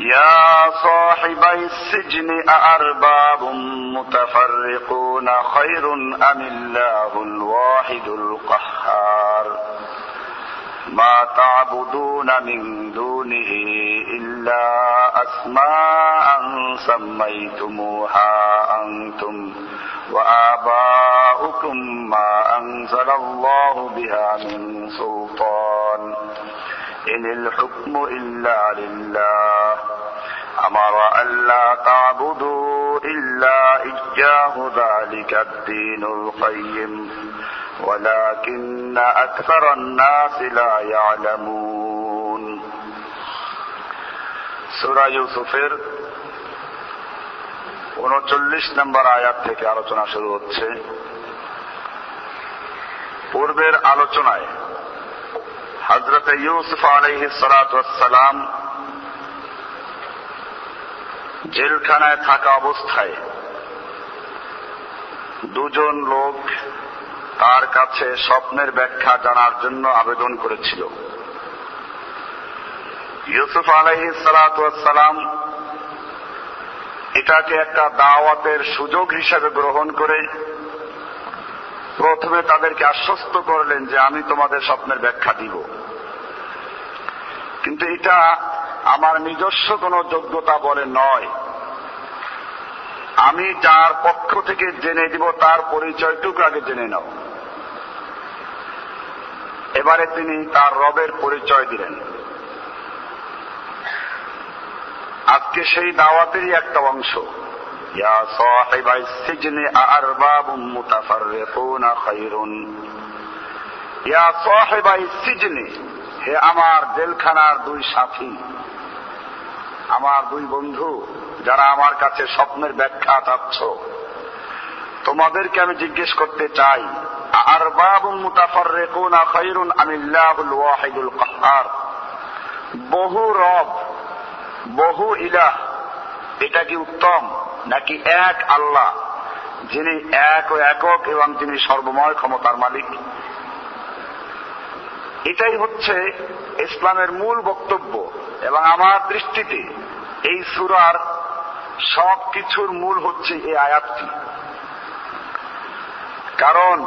يا صاحبي السجن أأرباب متفرقون خير أم الله الواحد القهار؟ ما تعبدون من دونه إلا أسماء سميتموها أنتم وآباؤكم ما أنزل الله بها من سلطان. إن الحكم إلا لله. أمر ألا تعبدوا إلا إياه ذلك الدين القيم. ولكن أكثر الناس لا يعلمون. سورة يوسف উনচল্লিশ নম্বর আয়াত থেকে আলোচনা শুরু হচ্ছে। পূর্বের আলোচনায় হজরত ইউসুফ আলহ সালাম জেলখানায় থাকা অবস্থায় দুজন লোক তার কাছে স্বপ্নের ব্যাখ্যা জানার জন্য আবেদন করেছিল। ইউসুফ আলহ সালাম এটাকে একটা দাওয়াতের সুযোগ হিসেবে গ্রহণ করে প্রথমে তাদেরকে আশ্বস্ত করলেন যে আমি তোমাদের স্বপ্নের ব্যাখ্যা দিব। কিন্তু এটা আমার নিজস্ব কোনো যোগ্যতা বলে নয়। আমি যার পক্ষ থেকে জেনে দিব, তার পরিচয়টুকু আগে জেনে নাও। এবারে তিনি তার রবের পরিচয় দিলেন। আজকে সেই দাওয়াতেরই একটা অংশ। ইয়া সাহিবাই সিজনে আরবাবুম মুতাফাররিকুনা খায়রুন ইয়া সাহিবাই সিজনে হে আমার জেলখানার দুই সাথী, আমার দুই বন্ধু, যারা আমার কাছে স্বপ্নের ব্যাখ্যা চাচ্ছ, তোমাদেরকে আমি জিজ্ঞেস করতে চাই ওয়াহিদুল বহু রব, বহু ইলাহ, এটা কি উত্তম? নাকি এক আল্লাহ, যিনি এক ও একক এবং যিনি সর্বময় ক্ষমতার মালিক। এটাই হচ্ছে ইসলামের মূল বক্তব্য এবং আমার দৃষ্টিতে এই সুরার সব কিছুর মূল হচ্ছে এই আয়াতটি। কারণ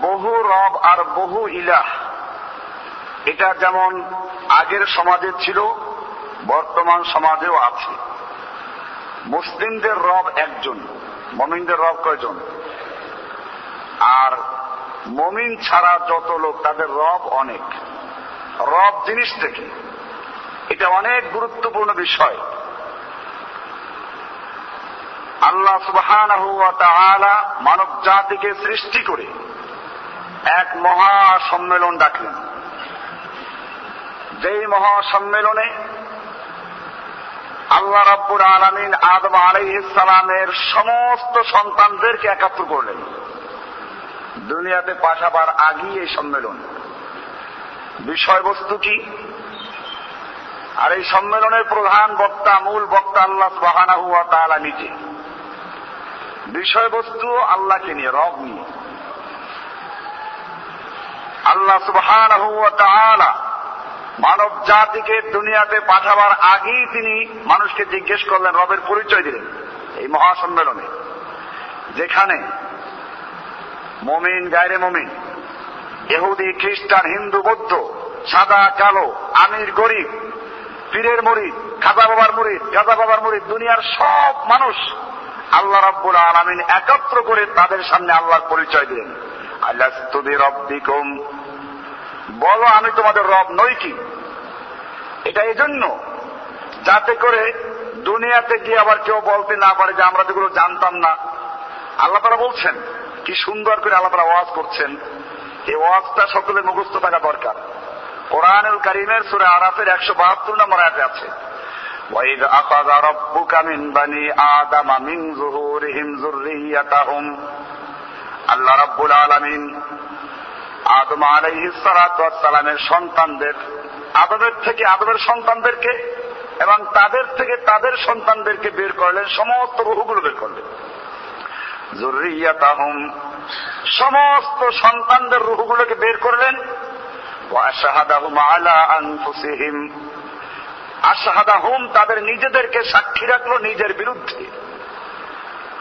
বহু রব আর বহু ইলাহ, এটা যেমন আগের সমাজে ছিল, বর্তমান সমাজেও আছে। মুসলিমদের রব একজন, মমিনদের রব কয়জন? আর মমিন ছাড়া যত লোক, তাদের রব অনেক। রব জিনিস থেকে। এটা অনেক গুরুত্বপূর্ণ বিষয়। আল্লাহ সুবহান মানব জাতিকে সৃষ্টি করে এক মহা সম্মেলন ডাকলেন। যেই মহাসম্মেলনে আল্লাহ রাব্বুর আলমিন আদম আলাইসালামের সমস্ত সন্তানদেরকে একাত্র করলেন। দুনিয়াতে পাঠাবার আগেই এই সম্মেলন। বিষয়বস্তু কি? আর এই সম্মেলনের প্রধান বক্তা, মূল বক্তা আল্লাহ সুবহানাহু ওয়া তাআলা নিজে। বিষয়বস্তু আল্লাহকে নিয়ে, রব নিয়ে। আল্লাহ সুবহান মানব জাতিকে দুনিয়াতে পাঠাবার আগেই তিনি মানুষকে জিজ্ঞেস করলেন, রবের পরিচয় দিলেন এই মহাসম্মেলনে, যেখানে মমিন, গায়রে মমিন এহুদি খ্রিস্টান, হিন্দু, বৌদ্ধ, সাদা, কালো, আমির, গরিব, পীরের মরিদ খাজা বাবার মরিদ গাজা বাবার মরিদ দুনিয়ার সব মানুষ আল্লাহ রাব্বুল আলমিন একত্র করে তাদের সামনে আল্লাহর পরিচয় দিলেন। আল্লাহ রব্বিকুম বলো আমি তোমাদের রব নই কি এটা এজন্য যাতে করে দুনিয়াতে গিয়ে আবার কেউ বলতে না পারে যে আমরা যেগুলো জানতাম না আল্লাহ তারা বলছেন কি সুন্দর করে আল্লাহ তারা ওয়াজ করছেন এই ওয়াজটা সকলের মুখস্থ থাকা দরকার কোরআনুল করিমের সুরে আরাফের একশো বাহাত্তর নম্বর আয়াতে আছে وإذ أخذ ربك من بني آدم من ظهورهم ذريتهم আল্লাহ রাব্বুল আলামিন আদম আলাইহিস সালামের সন্তানদের, আদমের থেকে আদমের সন্তানদেরকে এবং তাদের থেকে তাদের সন্তানদেরকে বের করলেন, সমস্ত রুহগুলো বের করলেন। জুরিয়াতাহুম সমস্ত সন্তানদের রুহগুলোকে বের করলেন। আশাহাদাহুম তাদের নিজেদেরকে সাক্ষী রাখল নিজের বিরুদ্ধে,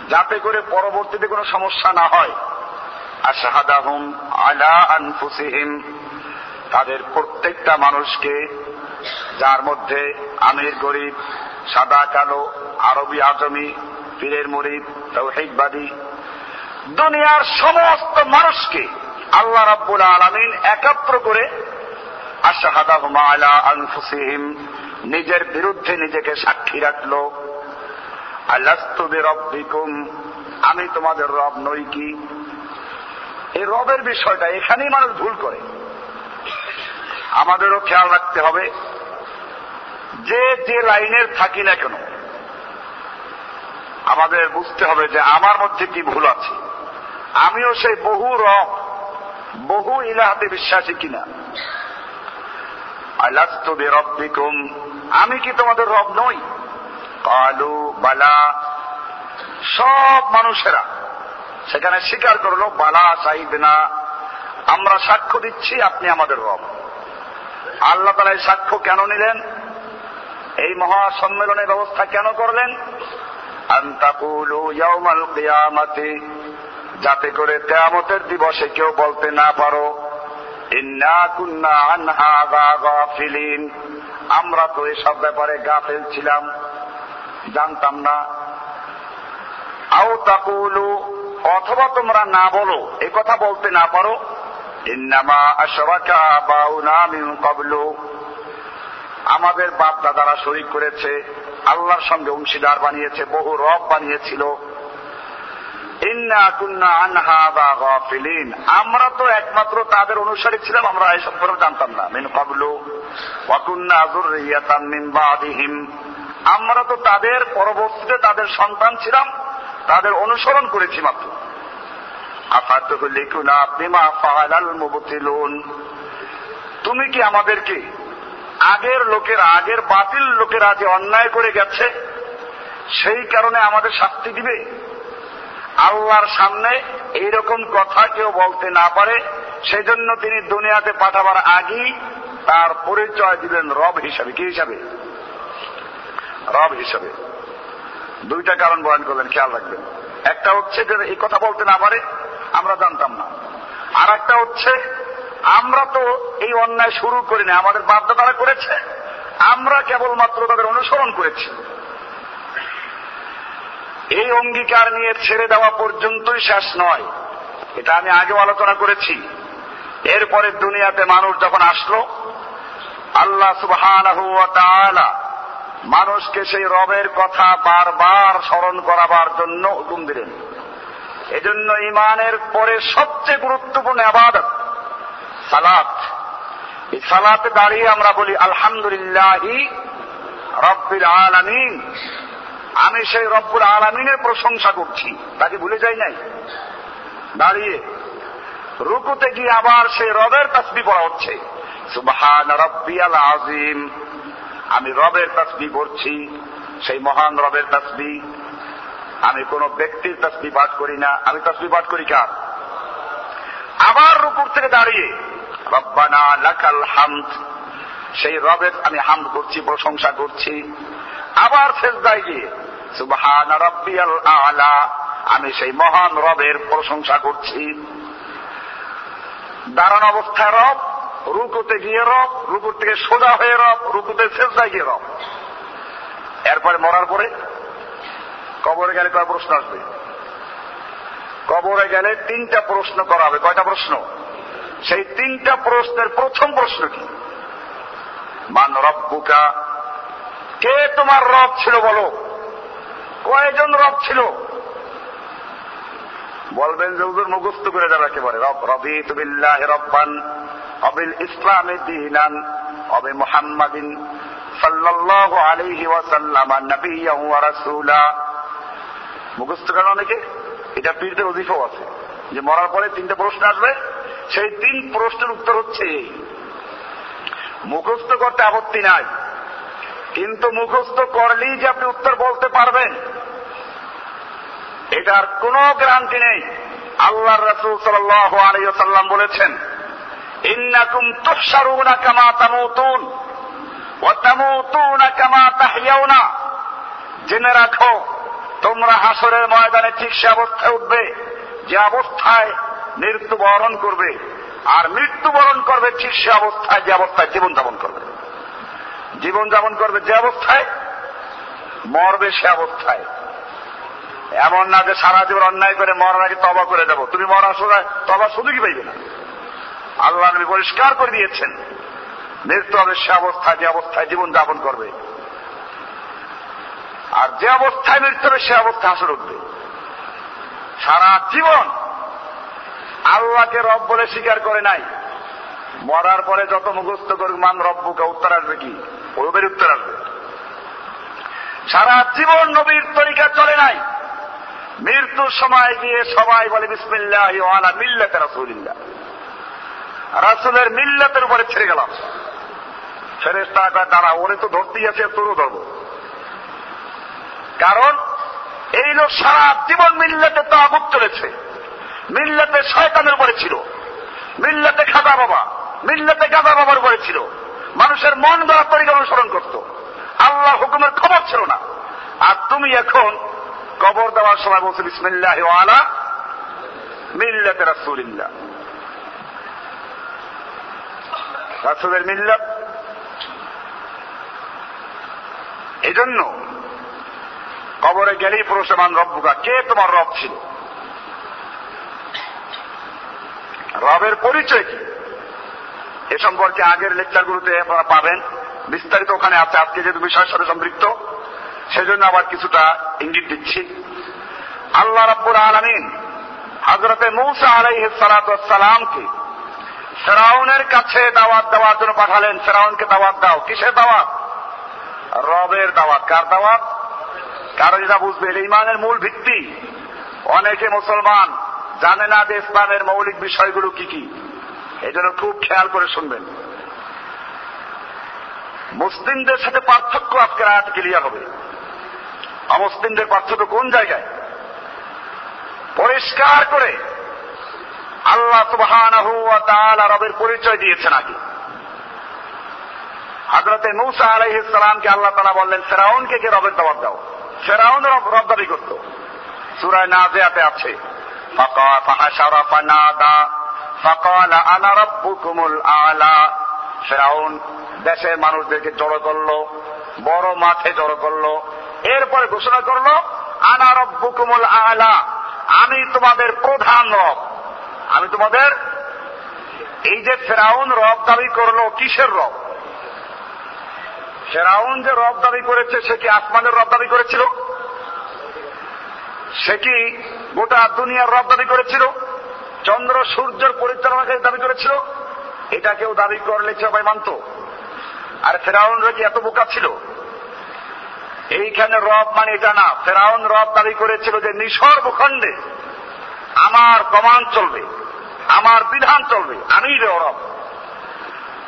যাতে করে পরবর্তীতে কোনো সমস্যা না হয়। আশাহাদাহুম আলা আনফুসিহিম, তাদের প্রত্যেকটা মানুষকে যার মধ্যে আমির, গরিব, সাদা, কালো, আরবি, আজমি, পীরের মরিদ তৌহিকবাদী দুনিয়ার সমস্ত মানুষকে আল্লাহ রাব্বুল আলমিন একাত্র করে আশাহাদাহুম আলা আনফুসিহিম নিজের বিরুদ্ধে নিজেকে সাক্ষী রাখল। আল্লাস্তুবি রব্বিকুম আমি তোমাদের রব নই কি? এই রবের বিষয়টা, এখানেই মানুষ ভুল করে। আমাদেরও খেয়াল রাখতে হবে, যে যে লাইনের থাকি না কেন, আমাদের বুঝতে হবে যে আমার মধ্যে কি ভুল আছে। আমিও সেই বহু রব, বহু ইলাহাতে বিশ্বাসী কিনা। আলাস্তু রব্বিকুম আমি কি তোমাদের রব নই? কালু, বালা, সব মানুষেরা। সেখানে স্বীকার করল, বালা চাইবে না আমরা সাক্ষ্য দিচ্ছি, আপনি আমাদের রব। আল্লাহ তালা এই সাক্ষ্য কেন নিলেন? এই মহা সম্মেলনের ব্যবস্থা কেন করলেন? যাতে করে তেয়ামতের দিবসে কেউ বলতে না পারো আমরা তো এসব ব্যাপারে গা ফেলছিলাম জানতাম না। আও তাকুলু অথবা তোমরা না বলো, এ কথা বলতে না পারো। আমাদের বাপ দাদারা শরিক করেছে, আল্লাহর সঙ্গে অংশীদার বানিয়েছে, বহু রব বানিয়েছিল। আমরা তো একমাত্র তাদের অনুসারী ছিলাম, আমরা এই সম্পর্কে জানতাম না। মিন কাবলু আমরা তো তাদের পরবর্তীতে তাদের সন্তান ছিলাম। তাদের অনুসরণ করেছি মাত্র। তুমি কি আমাদেরকে আগের লোকেরা, আগের বাতিল লোকেরা যে অন্যায় করে গেছে, সেই কারণে আমাদের শাস্তি দিবে? আল্লাহর সামনে এইরকম কথা কেউ বলতে না পারে, সেজন্য তিনি দুনিয়াতে পাঠাবার আগেই তার পরিচয় দিলেন রব হিসাবে। কি হিসাবে? রব হিসাবে। দুইটা কারণ বয়ন করলেন, খেয়াল রাখবেন। একটা হচ্ছে যে এই কথা বলতে না পারে, আমরা জানতাম না। আর একটা হচ্ছে, আমরা তো এই অন্যায় শুরু করি না আমাদের বাধ্যতারা করেছে। আমরা কেবলমাত্র তাদের অনুসরণ করেছি। এই অঙ্গীকার নিয়ে ছেড়ে দেওয়া পর্যন্তই শেষ নয়। এটা আমি আগেও আলোচনা করেছি। এরপরে দুনিয়াতে মানুষ যখন আসলো, আল্লাহ সুবহান মানুষকে সেই রবের কথা বারবার স্মরণ করাবার জন্য হুকুম দিলেন। এজন্য ইমানের পরে সবচেয়ে গুরুত্বপূর্ণ আবাদত, সালাত। এই সালাতে দাঁড়িয়ে আমরা বলি, আলহামদুলিল্লাহি রব্বিল আলামিন। আমি সেই রব্বুল আলমিনের প্রশংসা করছি। তাকে ভুলে যাই নাই। দাঁড়িয়ে রুকুতে গিয়ে আবার সেই রবের তসবি পড়া হচ্ছে। সুবহান রব্বিয়াল আজিম আমি রবের তসবি করছি সেই মহান রবের তসবি। আমি কোন ব্যক্তির তসবি পাঠ করি না। আমি তসবি পাঠ করি কার? আবার রুকুর থেকে দাঁড়িয়ে। রব্বানা লাকাল হামদ। সেই রবের আমি হামদ করছি, প্রশংসা করছি। আবার শেষদায় গিয়ে, সুবহান রব্বিয়াল আলা, আমি সেই মহান রবের প্রশংসা করছি। দাঁড়ানো অবস্থায় রব রুকুতে গিয়ে রব, রুকুর থেকে সোজা হয়ে রব, রুকুতে শেষদায় গিয়ে রব। এরপরে মরার পরে কবরে গেলে কয় প্রশ্ন আসবে? কবরে গেলে তিনটা প্রশ্ন করা হবে। কয়টা প্রশ্ন? সেই তিনটা প্রশ্নের প্রথম প্রশ্ন কি? মান রব্বুকা, কে তোমার রব ছিল বলো? কয়জন রব ছিল? বলবেন যে হুজুর মুখস্থ করে যাবে একেবারে। রব রবি তুবিল্লাহ রব্বান। অবিল ইসলামে দিনান, অবে মুহাম্মাদিন সাল্লাল্লাহু আলাইহি ওয়াসাল্লাম নবিয়্যান ওয়া রাসূলা। মুখস্থ কেন অনেকে, এটা পীরদের অধিকাও আছে, যে মরার পরে তিনটা প্রশ্ন আসবে, সেই তিন প্রশ্নের উত্তর হচ্ছে, মুখস্থ করতে আপত্তি নাই, কিন্তু মুখস্থ করলেই যে আপনি উত্তর বলতে পারবেন, এটার কোনো গ্যারান্টি নেই। আল্লাহ রসুল সাল্লাহ আলাইসাল্লাম বলেছেন জেনে রাখো, তোমরা হাসরের ময়দানে ঠিক সে অবস্থায় উঠবে, যে অবস্থায় মৃত্যুবরণ করবে, আর মৃত্যুবরণ করবে ঠিক সে অবস্থায় যে অবস্থায় জীবন যাপন করবে। জীবন যাপন করবে যে অবস্থায়? মরবে সে অবস্থায়। এমন না যে সারা জীবন অন্যায় করে মরার আগে তবা করে দেবো। তুমি মরার সময় তবা শুধু কি পাইবে না? আল্লাহ নবী পরিষ্কার করে দিয়েছেন। মৃত্যু হবে সে অবস্থায়, যে অবস্থায় জীবন যাপন করবে। আর যে অবস্থায় মৃত্যু হবে, সে অবস্থায় হাসর উঠবে। সারা জীবন আল্লাহকে রব বলে স্বীকার করে নাই। মরার পরে যত মুখস্থ করুক, মান রব্বুকে উত্তর আসবে কি? ওদের উত্তর আসবে। সারা জীবন নবীর তরিকা চলে নাই। মৃত্যুর সময় গিয়ে সবাই বলে, বিসমিল্লাহ মিল্লাতে রাসুলিল্লাহ। রাসুলের মিল্লাতের উপরে ছেড়ে গেলাম। ছেড়ে ফেরেস্তা দাঁড়া, ওরে তো ধরতেই আছে, তোরও ধরবো। কারণ এই লোক সারা জীবন মিল্লাতে তাগুত চলেছে। মিল্লাতে শয়তানের উপরে ছিল। মিল্লাতে খাদা বাবা, মিল্লাতে গাদা বাবার উপরে ছিল। মানুষের মন দ্বারা তরিকা অনুসরণ করত। আল্লাহ হুকুমের খবর ছিল না। আর তুমি এখন কবর দেওয়ার সময় বলছো, বিসমিল্লাহ আলা মিল্লাতে রাসুলিল্লাহ। রাসুলের মিল্লাত এই জন্য কবরে গেলেই পুরুষমান রব্বুকা। কে তোমার রব ছিল? রবের পরিচয় কি? এ সম্পর্কে আগের লেকচারগুলোতে আপনারা পাবেন। বিস্তারিত ওখানে আছে। আজকে যেহেতু বিষয়ের সাথে সম্পৃক্ত, সেজন্য আবার কিছুটা ইঙ্গিত দিচ্ছি। আল্লাহ রাব্বুল আলমিন হজরতে মৌসা আলাইহ সালাতামকে ফেরাউনের কাছে দাওয়াত দেওয়ার জন্য পাঠালেন। ফেরাউনকে দাওয়াত দাও। কিসের দাওয়াত? রবের দাওয়াত। কার দাওয়াত? কারও যেটা বুঝবে। ইমানের মূল ভিত্তি। অনেকে মুসলমান জানে না যে ইসলামের মৌলিক বিষয়গুলো কি কি। এই জন্য খুব খেয়াল করে শুনবেন। মুসলিমদের সাথে পার্থক্য আজকের আয়াত ক্লিয়ার হবে। অমুসলিমদের পার্থক্য কোন জায়গায়? পরিষ্কার করে আল্লাহ রবের পরিচয় দিয়েছেন আগে। হাজরতে নৌসা আলহ ইসলামকে আল্লাহ তালা বললেন, ফেরাউনকে কে রবের দাবাব দাও। ফেরাউন রব দাবি করত। সুরায় নাজিয়াতে আছে ফেরাউন দেশের মানুষদেরকে জড়ো করল, বড় মাঠে জড়ো করল, এরপরে ঘোষণা করল আনারব বুকুমুল আলা, আমি তোমাদের প্রধান রব। আমি তোমাদের এই যে ফেরাউন রব দাবি করল, কিসের রব? ফেরাউন যে রব দাবি করেছে, সে কি আসমানের রব দাবি করেছিল? সে কি গোটা দুনিয়ার রব দাবি করেছিল? চন্দ্র সূর্যের পরিচালনাকারী দাবি করেছিল? এটা কেউ দাবি করলে সবাই মানত? আর ফেরাউনরা কি এত বোকা ছিল? এইখানে রব মানে এটা না। ফেরাউন রব দাবি করেছিল যে নিসর ভূখণ্ডে আমার কমান চলবে। আমার বিধান চলবে। আমি রব।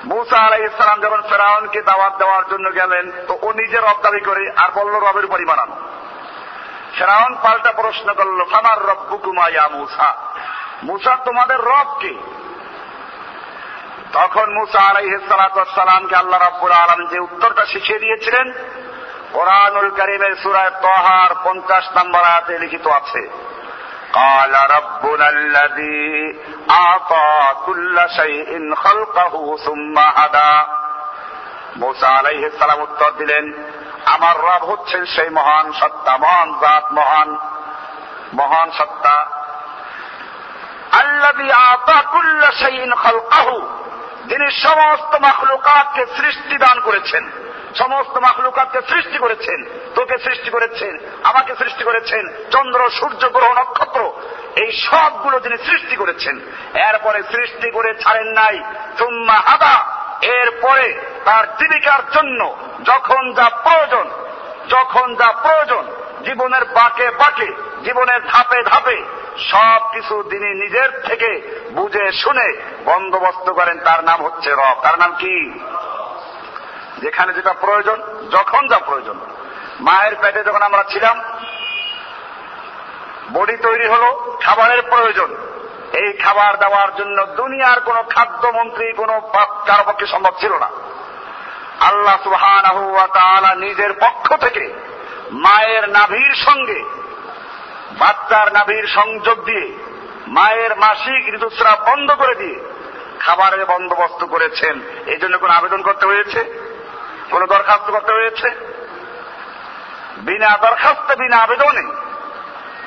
মুসা আলাই ইসলাম যখন ফেরাউনকে দাওয়াত দেওয়ার জন্য গেলেন, তো ও নিজে রব দাবি করে আর বলল, রবের উপরই বানানো ফেরাউন পাল্টা প্রশ্ন করল, ফামার রব্বুকুমা ইয়া মুসা? মুসা, তোমাদের রব কে? তখন মুসা আলাইহিসালামকে আল্লাহ রাব্বুল আলম যে উত্তরটা শিখিয়ে দিয়েছিলেন, কোরআনুল করিমের সুরায় তহার পঞ্চাশ নম্বর আয়াতে লিখিত আছে। قال ربنا الذي أعطى كل شيء خلقه ثم هدى. মুসা আলাইহ সালাম উত্তর দিলেন, আমার রব হচ্ছেন সেই মহান সত্তা, মহান জাত, মহান মহান সত্তা। আল্লাদি আতা কুল্লা সাইন খালকাহু, যিনি সমস্ত মখলুকাতকে সৃষ্টি দান করেছেন। সমস্ত মাখলুকাতকে সৃষ্টি করেছেন। তোকে সৃষ্টি করেছেন, আমাকে সৃষ্টি করেছেন, চন্দ্র, সূর্য, গ্রহ, নক্ষত্র। এই সবগুলো যিনি সৃষ্টি করেছেন, এরপরে সৃষ্টি করে ছাড়েন নাই। তুম্মা হাদা। এরপরে তার জীবিকার জন্য যখন যা প্রয়োজন, যখন যা প্রয়োজন, জীবনের বাকে বাকে, জীবনের ধাপে ধাপে সব কিছু তিনি নিজের থেকে বুঝে শুনে বন্দোবস্ত করেন। তার নাম হচ্ছে রব। তার নাম কি? যেখানে যেটা প্রয়োজন, যখন যা প্রয়োজন। মায়ের পেটে যখন আমরা ছিলাম, বডি তৈরি হলো খাবারের প্রয়োজন। এই খাবার দেওয়ার জন্য দুনিয়ার কোন খাদ্যমন্ত্রী, কোন কারও পক্ষে সম্ভব ছিল না। আল্লাহ সুহান নিজের পক্ষ থেকে মায়ের নাভির সঙ্গে বাচ্চার নাভির সংযোগ দিয়ে, মায়ের মাসিক ঋতুস্রাব বন্ধ করে দিয়ে খাবারের বন্দোবস্ত করেছেন। এই জন্য কোন আবেদন করতে হয়েছে? কোন দরখাস্ত করতে হয়েছে? বিনা দরখাস্ত, বিনা আবেদনে?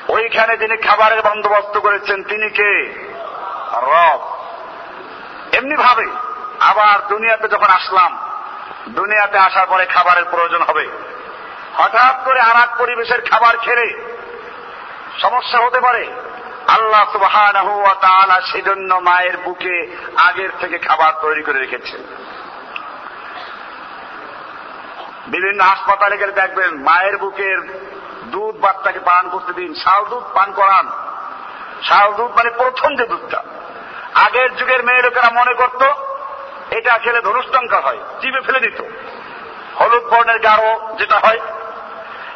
ওইখানে যিনি খাবারের বন্দোবস্ত করেছেন, তিনি কে? রব। এমনি ভাবে আবার দুনিয়াতে যখন আসলাম, দুনিয়াতে আসার পরে খাবারের প্রয়োজন হবে। হঠাৎ করে আর পরিবেশের খাবার খেলে সমস্যা হতে পারে। আল্লাহ সুবাহ সেজন্য মায়ের বুকে আগের থেকে খাবার তৈরি করে রেখেছেন। বিভিন্ন হাসপাতালে গেলে দেখবেন মায়ের বুকের দুধ বাচ্চাকে পান করতে দিন, শাল দুধ পান করান। শাল দুধ মানে প্রথম যে দুধটা। আগের যুগের মেয়ে লোকেরা মনে করত, এটা খেলে ধনুষ্টঙ্কা হয় চিপে ফেলে দিত। হলুদ বর্ণের গাঢ় যেটা হয়।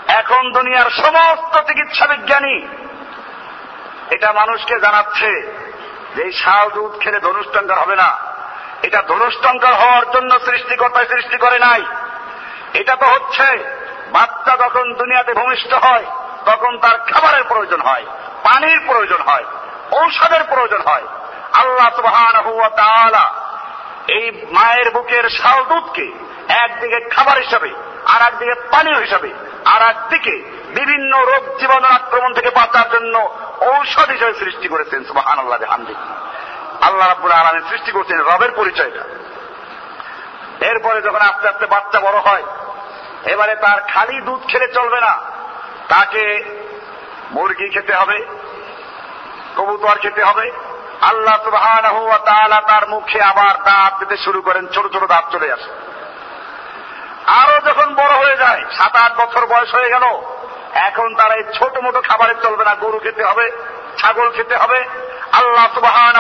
এখন দুনিয়ার সমস্ত চিকিৎসা বিজ্ঞানী এটা মানুষকে জানাচ্ছে যে এই শাল দুধ খেলে ধনুষ্টঙ্কার হবে না। এটা ধনুষ্টঙ্কার হওয়ার জন্য সৃষ্টিকর্তায় সৃষ্টি করে নাই। এটা তো হচ্ছে, বাচ্চা যখন দুনিয়াতে ভূমিষ্ঠ হয়, তখন তার খাবারের প্রয়োজন হয়, পানির প্রয়োজন হয়, ঔষধের প্রয়োজন হয়। আল্লাহ সুবহান এই মায়ের বুকের শাল দুধকে একদিকে খাবার হিসাবে আর একদিকে পানীয় হিসাবে আর একদিকে বিভিন্ন রোগ জীবাণুর আক্রমণ থেকে বাঁচার জন্য ঔষধ হিসেবে সৃষ্টি করেছেন সুবাহান আল্লাহ আল্লাহ রাবুল আলমের সৃষ্টি করছেন রবের পরিচয়টা। এরপরে যখন আস্তে আস্তে বাচ্চা বড় হয়, এবারে তার খালি দুধ খেলে চলবে না। তাকে মুরগি খেতে হবে, কবুতর খেতে হবে। আল্লাহ সুবহান তার মুখে আবার দাঁত দিতে শুরু করেন, ছোট ছোট দাঁত চলে আসে। আরও যখন বড় হয়ে যায় সাত আট বছর বয়স হয়ে গেল, এখন তারা এই ছোট মোটো খাবারে চলবে না। গরু খেতে হবে, ছাগল খেতে হবে। আল্লাহ সুবহান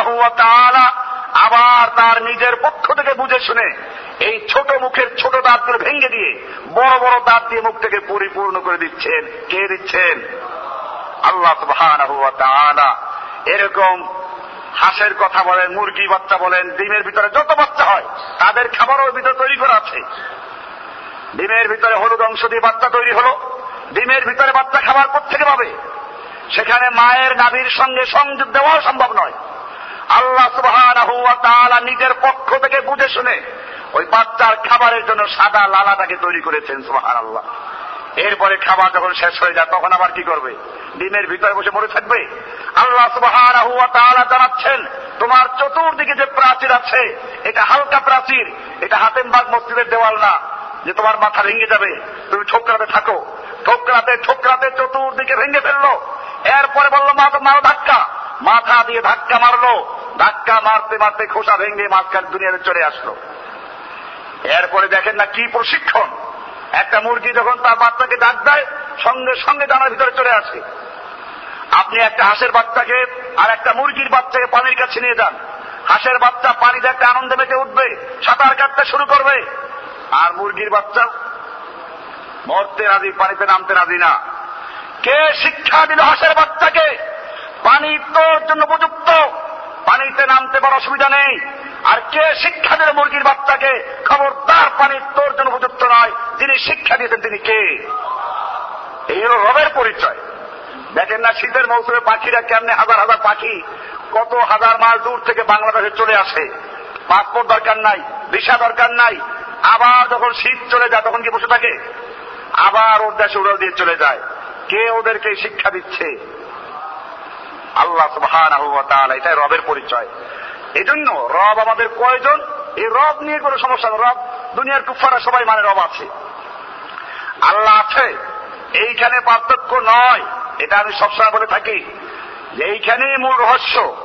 আবার তার নিজের পক্ষ থেকে বুঝে শুনে এই ছোট মুখের ছোট দাঁতগুলো ভেঙে দিয়ে বড় বড় দাঁত দিয়ে মুখ থেকে পরিপূর্ণ করে দিচ্ছেন। কে দিচ্ছেন? আল্লাহ এরকম হাঁসের কথা বলেন, মুরগি বাচ্চা বলেন, ডিমের ভিতরে যত বাচ্চা হয়, তাদের খাবারও ভিতরে তৈরি করা আছে। ডিমের ভিতরে হলুদ অংশ দিয়ে বাচ্চা তৈরি হলো। ডিমের ভিতরে বাচ্চা খাবার থেকে পাবে? সেখানে মায়ের নাভির সঙ্গে সংযোগ দেওয়াও সম্ভব নয়। আল্লাহ সুবাহ নিজের পক্ষ থেকে বুঝে শুনে ওই বাচ্চার খাবারের জন্য সাদা লালাটাকে তৈরি করেছেন সুবাহান আল্লাহ এরপরে খাবার যখন শেষ হয়ে যায়, তখন আবার কি করবে? ডিমের ভিতরে বসে মরে থাকবে? আল্লাহ সুবাহ জানাচ্ছেন, তোমার চতুর্দিকে যে প্রাচীর আছে, এটা হালকা প্রাচীর, এটা হাতেমবাগ মসজিদের দেওয়াল না, যে তোমার মাথা ভেঙে যাবে। তুমি ঠোকরাতে থাকো। ঠোকরাতে ঠোকরাতে চতুর্দিকে ভেঙে ফেলল। এরপরে বলল, মা মারো ধাক্কা। মাথা দিয়ে ধাক্কা মারলো। ধাক্কা মারতে মারতে খোসা ভেঙে মাঝখান দুনিয়াতে চলে আসলো। এরপরে দেখেন না কি প্রশিক্ষণ। একটা মুরগি যখন তার বাচ্চাকে ডাক দেয়, সঙ্গে সঙ্গে ডানার ভিতরে চলে আসে। আপনি একটা হাঁসের বাচ্চাকে আর একটা মুরগির বাচ্চাকে পানির কাছে নিয়ে যান। হাঁসের বাচ্চা পানি দেখতে আনন্দে মেতে উঠবে, সাঁতার কাটতে শুরু করবে। আর মুরগির বাচ্চা মরতে রাজি, পানিতে নামতে রাজি না। কে শিক্ষা দিল হাঁসের বাচ্চাকে? পানি তোর জন্য উপযুক্ত। পানিতে নামতে বড় অসুবিধা নেই। আর কে শিক্ষা দিল মুরগির বাচ্চাকে? খবরদার, পানি তোর জন্য উপযুক্ত নয়। যিনি শিক্ষা দিয়েছেন তিনি কে? এই হল রবের পরিচয়। দেখেন না, শীতের মৌসুমে পাখিরা কেমনে হাজার হাজার পাখি, কত হাজার মাইল দূর থেকে বাংলাদেশে চলে আসে। পাসপোর্ট দরকার নাই, ভিসা দরকার নাই। আবার যখন শীত চলে যায়, তখন কি বসে থাকে? আবার ওর দেশে উড়াল দিয়ে চলে যায়। কে ওদেরকে শিক্ষা দিচ্ছে? আল্লাহ সুবহান এটাই রবের পরিচয়। এই জন্য রব আমাদের কয়জন? এই রব নিয়ে কোনো সমস্যা রব দুনিয়ার কুফারা সবাই মানে রব আছে। আল্লাহ আছে, এইখানে পার্থক্য নয়, এটা আমি সবসময় বলে থাকি। যে এইখানেই মূল রহস্য।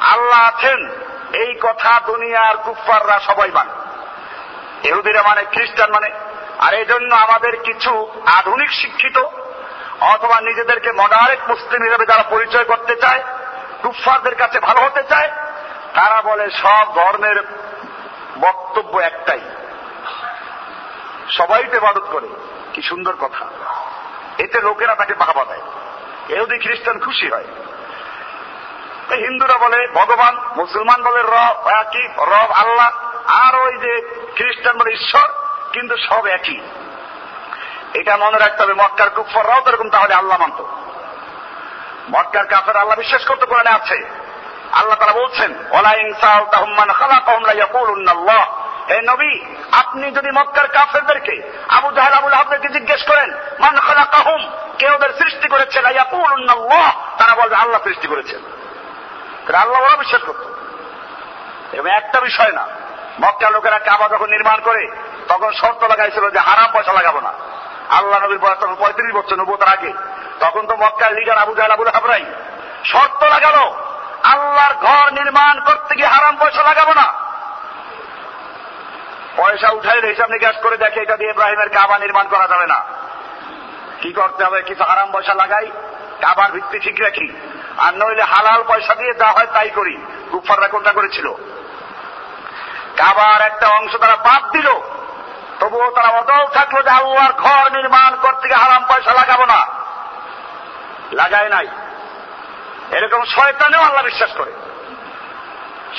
আল্লাহ আছেন, এই কথা দুনিয়ার কুফাররা সবাই মানে। এহুদিরা মানে খ্রিস্টান মানে। আর এই জন্য আমাদের কিছু আধুনিক শিক্ষিত অথবা নিজেদেরকে মডারেট মুসলিম হিসেবে যারা পরিচয় করতে চায় কুফারদের কাছে ভালো হতে চায়, তারা বলে সব ধর্মের বক্তব্য একটাই। সবাই তো ইবাদত করে। কি সুন্দর কথা। এতে লোকেরা তাকে বাহাবা দেয়। এহুদি খ্রিস্টান খুশি হয়। হিন্দুরা বলে, ভগবান, মুসলমান বলে রব একই, রব আল্লাহ, আর ওই যে খ্রিস্টান বলে ঈশ্বর, কিন্তু সব একই। এটা মনে রাখতে হবে, মক্কার কুফররাও তো এরকম, তাহলে আল্লাহ মানত। মক্কার কাফের আল্লাহ বিশ্বাস করতে কোরআনে আছে। আল্লাহ তারা বলছেন, ওলা ইনসাল তাহমান খালাকাহুম লা ইয়াকুলুন্নাল্লাহ হে নবী, আপনি যদি মক্কার কাফেরদেরকে, আবু জাহেল, আবুল আহদেরকে জিজ্ঞেস করেন, মান খালাকাহুম? কে ওদের সৃষ্টি করেছে লা ইয়াকুলুন্নাল্লাহ তারা বলবে, আল্লাহ সৃষ্টি করেছেন। আল্লাহ ওরা বিশ্বাস করত। এবং একটা বিষয় না মক্কা লোকেরা কাবা যখন নির্মাণ করে, তখন শর্ত লাগাইছিল যে হারাম পয়সা লাগাবো না। আল্লাহ নবীর বয়স তখন পঁয়ত্রিশ বছর নবতার আগে। তখন তো মক্কার লিডার আবু জাহাল, আবুল হাবরাই। শর্ত লাগালো, আল্লাহর ঘর নির্মাণ করতে গিয়ে হারাম পয়সা লাগাবো না। পয়সা উঠাইলে হিসাব নিকাশ করে দেখে এটা দিয়ে ইব্রাহিমের কাবা নির্মাণ করা যাবে না। কি করতে হবে? কিছু হারাম পয়সা লাগাই, কাবার ভিত্তি ঠিক রাখি। আর নইলে হালাল পয়সা দিয়ে যা হয় তাই করি। কুফাররা কোনটা করেছিল? কাবার একটা অংশ তারা বাদ দিল। তবুও তারা অদল থাকল যে আল্লাহর ঘর নির্মাণ করতে গিয়ে হারাম পয়সা লাগাবো না। লাগায় নাই। এরকম শয়তানেও আল্লাহ বিশ্বাস করে।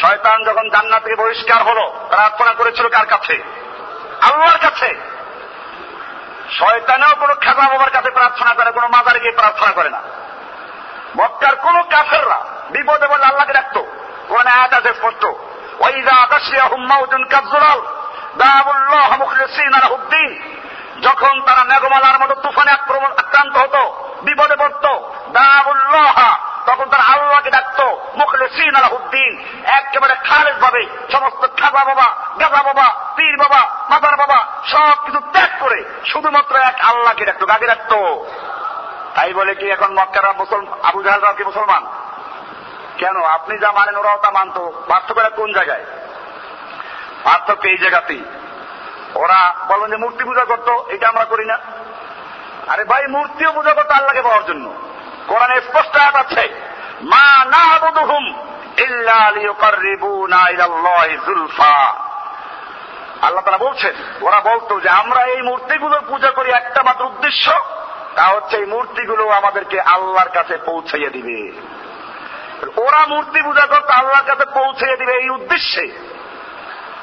শয়তান যখন জান্নাত থেকে বহিষ্কার হলো প্রার্থনা করেছিল কার কাছে? আল্লাহর কাছে। শয়তানেও কোনো খেজা বাবার কাছে প্রার্থনা করে, কোনো মাদারে গিয়ে প্রার্থনা করে না। মক্কার কোন কাফেররা বিপদে বলে আল্লাহকে ডাকতো। কোন আয়াত আছে স্পষ্ট। ওইদা আকাশিয়া হুম্মাউজুন কাজুলাল যখন তারা মেঘমালার মতো তুফানে আক্রান্ত হতো, বিপদে পড়ত দাবুল্লাহ তখন তারা আল্লাহকে ডাকতো, মুখলিসিন আলাহুদ্দিন। একেবারে খালেজ ভাবে সমস্ত খাজা বাবা গাজা বাবা, পীর বাবা, মাদার বাবা, সব কিছু ত্যাগ করে শুধুমাত্র এক আল্লাহকে ডাকতো গাকে ডাকতো। তাই বলে কি এখন মক্কারা মুসলমান আবু জাহালরা কি মুসলমান? কেন? আপনি যা মানেন ওরাও তা মানত। পার্থক্যটা কোন জায়গায়? পার্থক্য এই জায়গাতেই। ওরা বলেন যে মূর্তি পূজা করতো, এটা আমরা করি না। আরে ভাই মূর্তিও পূজা করতো আল্লাহকে পাওয়ার জন্য। কোরআনে স্পষ্ট আয়াত আছে, মা না যুলফা আল্লাহ তারা বলছেন, ওরা বলতো যে আমরা এই মূর্তিগুলোর পূজা করি একটা মাত্র উদ্দেশ্য, তা হচ্ছে এই মূর্তিগুলো আমাদেরকে আল্লাহর কাছে পৌঁছাইয়া দিবে। ওরা মূর্তি পূজা করতো আল্লাহর কাছে পৌঁছাইয়া দিবে এই উদ্দেশ্যে।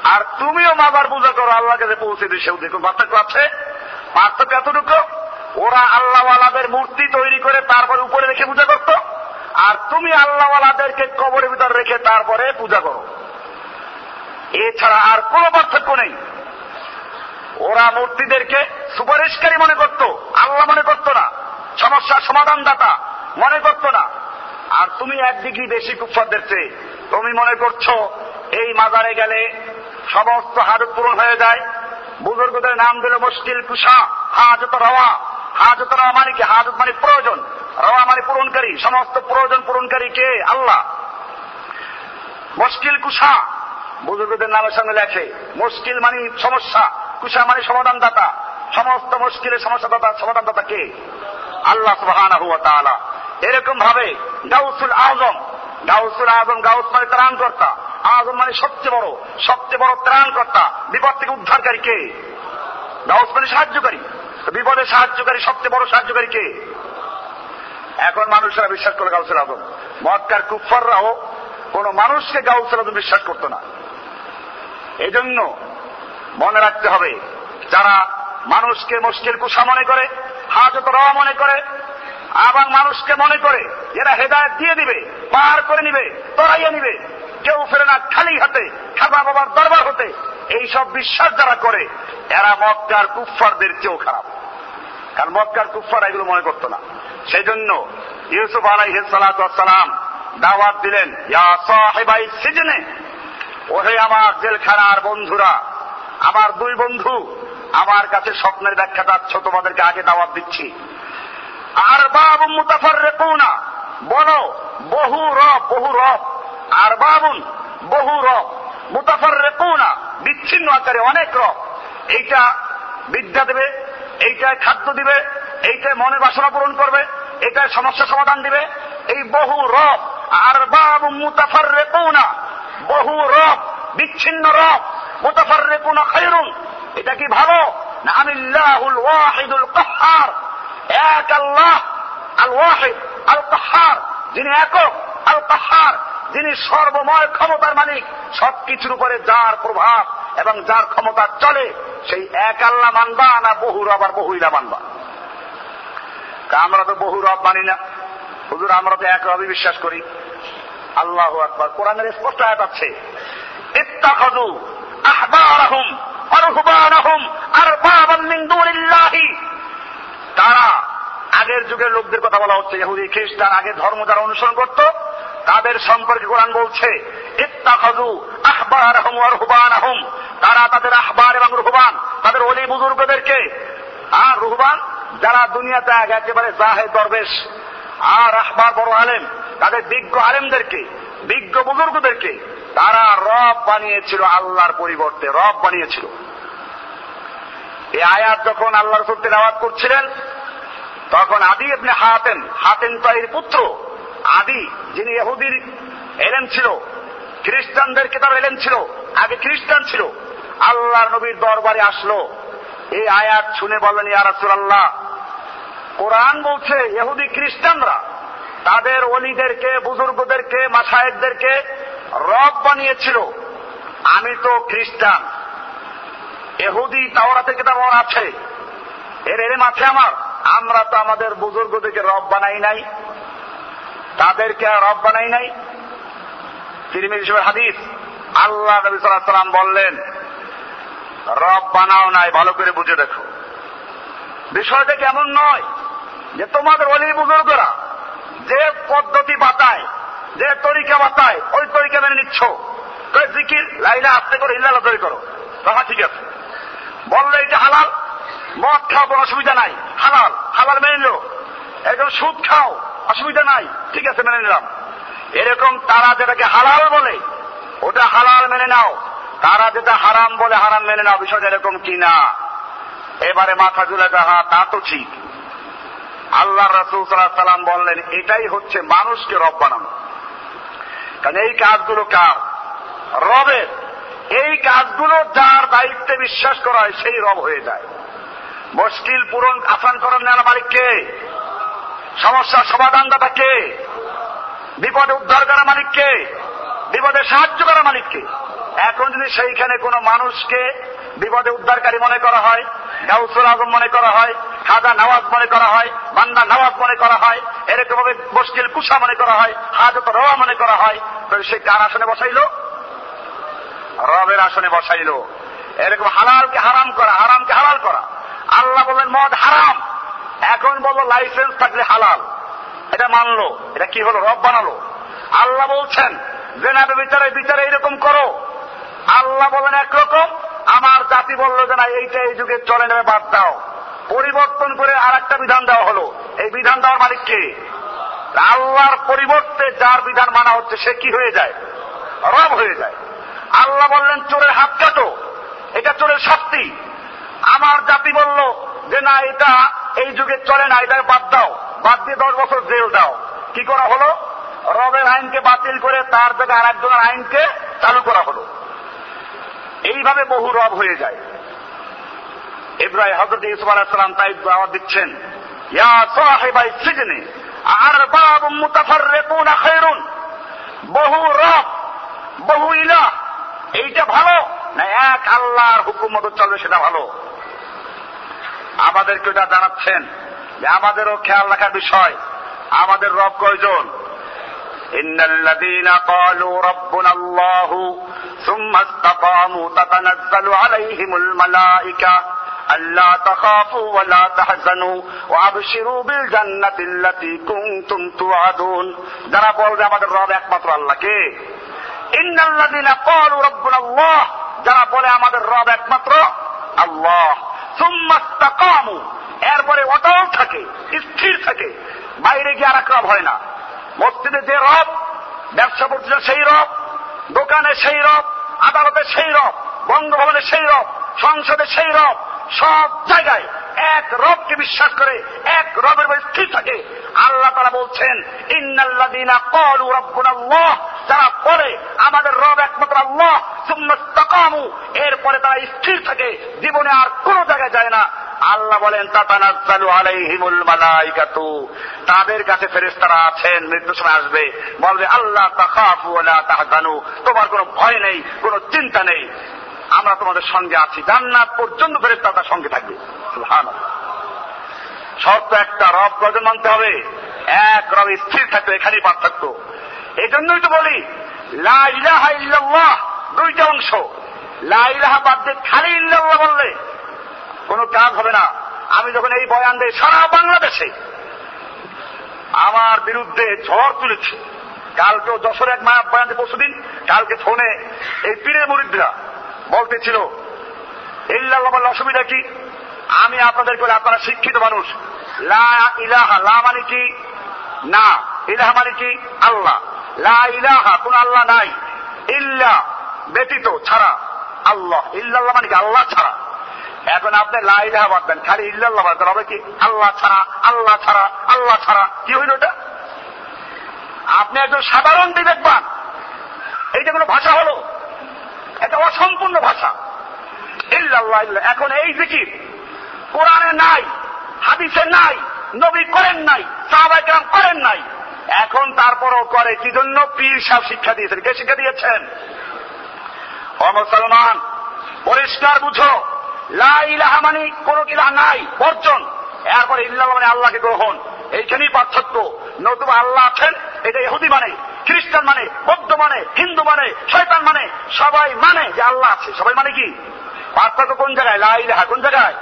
আর তুমিও মাদার পূজা করো, আল্লাহর কাছে পৌঁছে দিবে সে উদ্দেশ্য পার্থক্য আছে? পার্থক্য এতটুকু, ওরা আল্লাহওয়ালাদের মূর্তি তৈরি করে তারপরে উপরে রেখে পূজা করত, আর তুমি আল্লাহওয়ালাদেরকে কবরের ভিতর রেখে তারপরে পূজা করো। এছাড়া আর কোন পার্থক্য নেই। ওরা মূর্তিদেরকে সুপারিশকারী মনে করত, আল্লাহ মনে করত না, সমস্যার সমাধানদাতা মনে করত না। আর তুমি এক ডিগ্রি বেশি কুফারদের চেয়ে তুমি মনে করছ, এই মাজারে গেলে সমস্ত হাজত পূরণ হয়ে যায়। বুজুর্গদের নাম দিল মুশকিল কুষা, হাজত রওয়া। হাজত রওয়া মানে কি? হাজত মানে প্রয়োজন। রওয়া মানে পূরণকারী। সমস্ত প্রয়োজন পূরণকারী কে? আল্লাহ। মুশকিল কুষা, বুজুর্গদের নামের সঙ্গে লেখে। মুশকিল মানে সমস্যা। কুষা মানে সমাধানদাতা। সমস্ত মুশকিলের সমস্যা সমস্যাদাতা, সমাধানদাতা কে? আল্লাহ তাআলা। এরকম ভাবে গাউসুল আজম গাউসুল আজম গাউস মানে ত্রাণকর্তা। আজম মানে সবচেয়ে বড় সবচেয়ে বড় ত্রাণকর্তা, বিপদ থেকে উদ্ধারকারী কে? গাউস মানে সাহায্যকারী বিপদে সাহায্যকারী সবচেয়ে বড় সাহায্যকারী কে? এখন মানুষরা বিশ্বাস করে গাউসুল আজম। মক্কার কুফাররাও কোন মানুষকে গাউসুল আজম বিশ্বাস করতো না। এই জন্য মনে রাখতে হবে, যারা মানুষকে মুশকিল কুসা মনে করে, হাজত রওয়া মনে করে, আবার মানুষকে মনে করে, এরা হেদায়ত দিয়ে দিবে, পার করে নিবে, তরাইয়া নিবে। কেউ ফেরে না খালি হাতে, খাবা বাবার দরবার হতে। এই সব বিশ্বাস যারা করে, এরা মক্কার কুফফারদের চেয়েও খারাপ। কারণ মক্কার কুফফার এগুলো মনে করতো না। সেই জন্য ইউসুফ আলাই সালাম দাওয়াত দিলেন সিজনে, ওহে আমার জেলখানার বন্ধুরা, আমার দুই বন্ধু, আমার কাছে স্বপ্নের ব্যাখ্যা চাচ্ছ তোমাদেরকে আগে দাওয়াত দিচ্ছি। আর বাবু মুতাফার রেকুনা বলো, বহু রব বহু রব আর বাবুন বহু রব মুতাফার রেকুনা বিচ্ছিন্ন আকারে অনেক রব। এইটা বিদ্যা দেবে, এইটায় খাদ্য দিবে, এইটায় মনে বাসনা পূরণ করবে এটায় সমস্যা সমাধান দিবে। এই বহু রব আর বাবু মুতাফার রেকুনা বহু রব, বিচ্ছিন্ন রব মুতাফার রেকুনা খাইরুন এটা কি ভালো? না আমিল্লাহুল ওয়াহিদুল কাহার। এক আল্লাহ, আল ওয়াহিদ, আল কাহার। যিনি একক, আল কাহার। যিনি সর্বময় ক্ষমতার মালিক। সবকিছুর উপরে যার প্রভাব এবং যার ক্ষমতা চলে, সেই এক আল্লাহ মানবা না বহু রব আর বহুইলা মানবা। আমরা তো বহু রব মানি না। হুজুর, আমরা তো এক রবই বিশ্বাস করি। আল্লাহ আকবর। কোরআনের স্পষ্ট আয়াত আছে, ইত্তাখাযু আহবারাহুম ওয়া আরবাবাম মিন দুনিল্লাহি। তারা আগের যুগের লোকদের কথা বলা হচ্ছে। ইহুদি, খ্রিস্টান আগে ধর্ম যারা অনুসরণ করত তাদের সম্পর্কে কোরআন বলছে তারা তাদের আহবার এবং রুহবান, তাদের অলি বুজুর্গদেরকে। আর রুহবান, যারা দুনিয়াতে আগে একেবারে জাহে দরবেশ। আর আহবার বড় আলেম, তাদের বিজ্ঞ আলেমদেরকে, বিজ্ঞ বুজুর্গদেরকে, তারা রব বানিয়েছিল আল্লাহর পরিবর্তে, রব বানিয়েছিল। এই আয়াত যখন আল্লাহ রসুল তেলাওয়াত করছিলেন, তখন আদি আপনি হাতেন হাতেন তাইর পুত্র আদি যিনি এহুদির এলেন ছিল, খ্রিস্টানদের কেতাব এলেন ছিল, আগে খ্রিস্টান ছিল, আল্লাহর নবীর দরবারে আসলো। এই আয়াত শুনে বলেন ইয়ারাসুল আল্লাহ কোরআন বলছে এহুদি খ্রিস্টানরা তাদের অলিদেরকে বুজুর্গদেরকে মাসায়েকদেরকে রব বানিয়েছিল। আমি তো খ্রিস্টান। এহুদি তাওরাতে কিতাব আমার আছে। এর এর মাঠে আমার। আমরা তো আমাদের বুজুর্গদেরকে রব বানাই নাই। তাদেরকে আর রব বানাই নাই। হাদিস, আল্লাহ নবী সাল্লাম বললেন, রব বানাও নাই, ভালো করে বুঝে দেখো। বিষয়টা কেমন নয় যে তোমাদের অলি বুজুর্গরা যে পদ্ধতি বাতায় যে তরিকা বাতায় ওই তরিকা মেনে নিচ্ছ। জিকির, লাইলা, আস্তে করে ইল্লাহ তৈরি করো। তখন ঠিক আছে। বললে এটা হালাল, মদ খাও কোনো অসুবিধা নাই। হালাল হালাল মেনে নিল একদম সুদ খাও, অসুবিধা নাই, ঠিক আছে, মেনে নিলাম। এরকম তারা যেটাকে হালাল বলে, ওটা হালাল মেনে নাও। তারা যেটা হারাম বলে হারাম মেনে নাও, বিষয়টা এরকম কি না? এবারে মাথা জুলে যাহা, তা তো ঠিক। আল্লাহ রাসুল সাল্লাহ সাল্লাম বললেন, এটাই হচ্ছে মানুষকে রব বানানো। কারণ এই কাজগুলো কার? রবের। এই কাজগুলো যার দায়িত্বে বিশ্বাস করা হয়, সেই রব হয়ে যায়। মুশকিল পূরণ আসান করার নেওয়া মালিককে। সমস্যার সমাধানদাতা কে? বিপদে উদ্ধার করা মালিককে বিপদে সাহায্য করা মালিককে এখন যদি সেইখানে কোনো মানুষকে বিপদে উদ্ধারকারী মনে করা হয়, গাউসুল আজম মনে করা হয়, খাজা নওয়াজ মনে করা হয় বান্দা নওয়াজ মনে করা হয় এরকম ভাবে মুশকিল কুসা মনে করা হয়, হাজত রওয়া মনে করা হয়, তাহলে সে কার আসনে বসাইল? রবের আসনে বসাইল। এরকম হালালকে হারাম করা, হারামকে হালাল করা। আল্লাহ বললেন, মদ হারাম। এখন বলল লাইসেন্স থাকলে হালাল। এটা মানলো, এটা কি হলো, রব বানালো। আল্লাহ বলছেন যে না বিচারে বিচারে এইরকম করো। আল্লাহ বলেন একরকম, আমার জাতি বলল যে না, এইটা এই যুগে চলে নেবে, বাদ দাও। পরিবর্তন করে আর একটা বিধান দেওয়া হলো। এই বিধান দেওয়ার মালিক কে? আল্লাহর পরিবর্তে যার বিধান মানা হচ্ছে, সে কি হয়ে যায়? রব হয়ে যায়। আল্লাহ বললেন, চোরের হাত কাটো। এটা চোরের শাস্তি। আমার জাতি বলল যে না, এটা এই যুগে চলে না এটা বাদ দাও। বাদ দিয়ে দশ বছর জেল দাও। কি করা হলো? রবের আইনকে বাতিল করে তার জায়গায় আর একজনের আইনকে চালু করা হলো। এইভাবে বহু রব হয়ে যায়। ইব্রাহিম হজরত ইসুফ আলাহিসাম তাই দাওয়াত দিচ্ছেন, ইয়া আর মুতাফার বহু রব, বহু ইলা এইটা ভালো না এক আল্লাহর হুকুম মতো চলবে সেটা ভালো? আমাদেরকে এটা জানাচ্ছেন যে আমাদেরও খেয়াল রাখার বিষয় আমাদের রব কয়জন إن الذين قالوا ربنا الله ثم استقاموا تتنزل عليهم الملائكة ألا تخافوا ولا تحزنوا وأبشروا بالجنة التي كنتم توعدون যারা বলবে আমাদের রব একমাত্র আল্লাহকে ইন্নাল্লাযীনা ক্বালু রাব্বুনা আল্লাহ যারা বলে আমাদের রব একমাত্র আল্লাহ সুম্মা ইসতাকামু এরপরে অটল থাকে, স্থির থাকে। বাইরে গিয়ে আর এক রব হয় না। মসজিদে যে রব, ব্যবসা প্রতিষ্ঠান সেই রব, দোকানে সেই রব, আদালতে সেই রব, বঙ্গভবনে সেই রব, সংসদে সেই রব, সব জায়গায় এক রবকে বিশ্বাস করে এক রবের স্থির থাকে। আল্লাহ তারা বলছেন ইন্নাল্লাদিনা কলু রব্বুনাল্লাহ। যারা পরে আমাদের রব একমাত্র আল্লাহ। সুম্মাস্তাকামু এরপরে তারা স্থির থাকে, জীবনে আর কোনো জায়গায় যায় না। আল্লাহ বলেন, তাতানাজ্জালু আলাইহিমুল মালাইকাতু। তাদের কাছে ফেরেশতারা আছেন মৃত্যু সময় আসবে। বলবে, আল্লাহ, তাখাফু ওয়ালা তাহজানু। তোমার কোনো ভয় নেই, কোনো চিন্তা নেই। আমরা তোমাদের সঙ্গে আছি। জান্নাত পর্যন্ত ফেরেশতা তার সঙ্গে থাকবে। সুবহানাল্লাহ। শর্ত একটা, রব কজন মানতে হবে? এক, রব স্থির থাকবে, এখানেই পার্থক্য। এই জন্যই তো বলি, লা ইলাহা ইল্লাল্লাহ, দুইটা অংশ। লা ইলাহা বাদ দিয়ে খালি ইল্লাল্লাহ বললে কোনো কাজ হবে না। আমি যখন এই বয়ান দেই, সারা বাংলাদেশে আমার বিরুদ্ধে ঝড় তুলেছে। কালকেও যশোর এক মায়া বয়ান পরশুদিন কালকে ফোনে এই পীরের মুরিদরা বলতেছিল, ইল্লাল্লাহ বললে অসুবিধা কি? আমি আপনাদেরকে বলি আপনারা শিক্ষিত মানুষ। লা ইলাহা, লা মানে কি? না, ইলাহা মানে কি? আল্লাহ। লা ইলাহা, কোন আল্লাহ নাই। ইল্লা ব্যতীত, ছাড়া। আল্লাহ, ইল্লাল্লাহ মানে কি আল্লাহ ছাড়া। এখন আপনি লাইলাহা বাদ দেন, খালি ইল্লাল্লাহ বাদ দেন, হবে কি? আল্লাহ ছাড়া আল্লাহ ছাড়া আল্লাহ ছাড়া। কি হইল এটা আপনি একজন সাধারণ বিবেকবান। এইটা কোনো ভাষা হলো? এটা অসম্পূর্ণ ভাষা। ইল্লাল্লাহ ইল্লাহ এখন এই জিকির কোরআনে নাই, হাদিসে নাই, নবী করেন নাই সাহাবাই কেরাম করেন নাই। এখন তারপরও করে, কি জন্য? পীর সাহেব শিক্ষা দিয়েছেন। কে শিক্ষা দিয়েছেন? ও মুসলমান, পরিষ্কার বুঝো, লা ইলাহা মানে কোনো কিলা নাই, বর্জন। এরপরে ইল্লাহ মানে আল্লাহকে গ্রহণ। এইখানেই পার্থক্য। নতুবা আল্লাহ আছেন, এটা ইহুদি মানে খ্রিস্টান মানে বৌদ্ধ মানে হিন্দু মানে শয়তান মানে সবাই মানে যে আল্লাহ আছে। সবাই মানে কি? পার্থক্য কোন জায়গায়? লা ইলাহা কোন জায়গায়?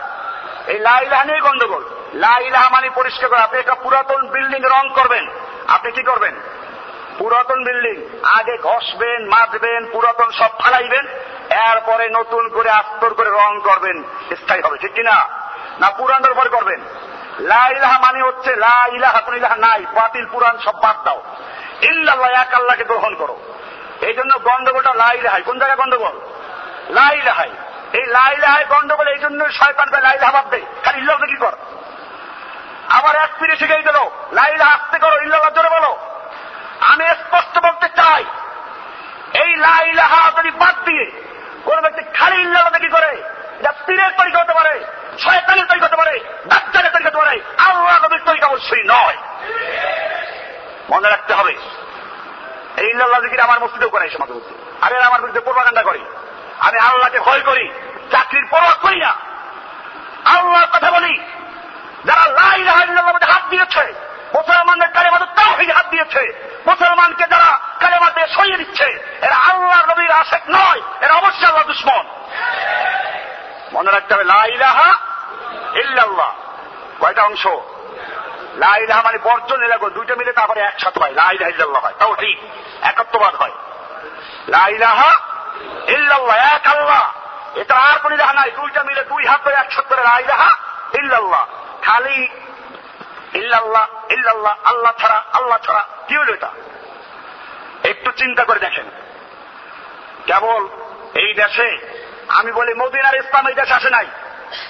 এই লা ইলাহা নিয়ে গন্ডগোল। লা ইলাহা মানে পরিষ্কার করে। আপনি একটা পুরাতন বিল্ডিং রং করবেন। আপনি কি করবেন? পুরাতন বিল্ডিং। আগে ঘষবেন, মাজবেন, পুরাতন সব ফালাইবেন, এরপরে নতুন করে আস্তর করে রং করবেন। স্থায়ী হবে, ঠিক কিনা? না পুরানোর পরে করবেন? লা ইলাহা মানে হচ্ছে লা ইলাহা, কোন ইলাহা নাই, বাতিল পুরাণ সব বাদ দাও। ইল্লাল্লাহ, এক আল্লাহকে গ্রহণ করো। এই জন্য গন্ডগোলটা লা ইলাহাই। কোন জায়গায় গন্ডগোল? লা ইলাহাই। এই লা ইলাহাই গন্ডগোল এই জন্য শয়তান লা ইলাহা বাদ দে। খালি ইল্লাহ কি কর? আবার এক পিড়ে শিখে দিল, লা ইলাহা আসতে করো, ইল্লাল্লাহ জোরে বলো। আমি স্পষ্ট বলতে চাই, এই লাইলাহা যদি বাদ দিয়ে কোন ব্যক্তি খালি ইল্লাহ কি করে, এটা পীরের তৈরি হতে পারে, শয়তানের তৈরি হতে পারে ডাক্তারের তৈরি হতে পারে, আল্লাহ নবীর তৈরি অবশ্যই নয়। মনে রাখতে হবে, এই ইল্লাহ জিকির আমার মসজিদেও করে সমাজ মধ্যে আরে আমার বিরুদ্ধে প্রভাকাণ্ডা করে। আমি আল্লাহকে ভয় করি, চাকরির পরোয়া করি না। আল্লাহর কথা বলি যারা লাইলাহ মধ্যে হাত দিয়েছে মুসলমানদের কালেমাদের তাও দিয়েছে মুসলমানকে যারা কালেমাতে সরিয়ে দিচ্ছে, এরা আল্লাহ নবীর আশেক নয়, এরা অবশ্যই আল্লাহ দুশ্মন। মনে রাখতে হবে লাইলাহা ইল্লাল্লাহ। কয়টা অংশ? লাইলাহা মানে বর্জন এলাকা দুইটা মিলে তারপরে একসাথে হয়। লাইলাহা ইল্লাল্লাহ হয়, তাও ঠিক, একত্ববাদ হয়। লাইলাহা ইল্লাল্লাহ, এক আল্লাহ। এটা আর কোন ইলাহা নাই, দুইটা মিলে দুই হাত ধরে একসাথে করে লাইলাহা ইল্লাল্লাহ। খালি ইল্লাল্লাহ ইল্লাল্লাহ, আল্লাহ ছাড়া আল্লাহ ছাড়া, কি হলো এটা? একটু চিন্তা করে দেখেন। কেবল এই দেশে, আমি বলি মদিনার ইসলাম এই দেশে আসে নাই।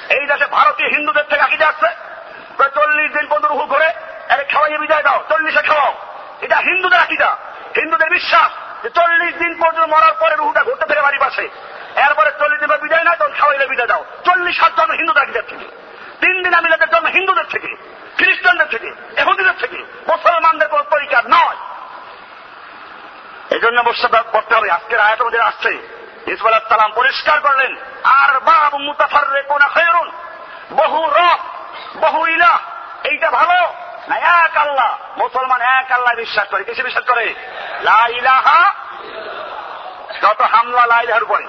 এই দেশে ভারতীয় হিন্দুদের থেকে আকিদে আসছে। চল্লিশ দিন পর্যন্ত রুহু করে আরে খাওয়াইয়ে বিদায় দাও, চল্লিশে খাওয়াও। এটা হিন্দুদের আকিদা। হিন্দুদের বিশ্বাস যে চল্লিশ দিন পর্যন্ত মরার পরে রুহুটা ঘুরতে ফেরে বাড়ি পাশে। এরপরে চল্লিশ দিন বিদায় না তখন খাওয়াইলে বিদায় দাও। চল্লিশ সাত জন্ম হিন্দুদের আকিদার থেকে। তিন দিন আমি আমিলাদের জন্ম হিন্দুদের থেকে। খ্রিস্টানদের থেকে এহুদিদের থেকে, মুসলমানদের কোন তরিকা নয়। এই জন্য বসে পড়তে হবে, আজকের আয়াত মধ্যে আসছে ইসমাল সালাম পরিষ্কার করলেন, আর বাব মুতাফার কোনা খয়রুন, বহু রব, বহু ইলা এইটা ভালো না এক আল্লাহ? মুসলমান এক আল্লাহ বিশ্বাস করে, কিসে বিশ্বাস করে? লা ইলাহা যত হামলা লাইলার উপরে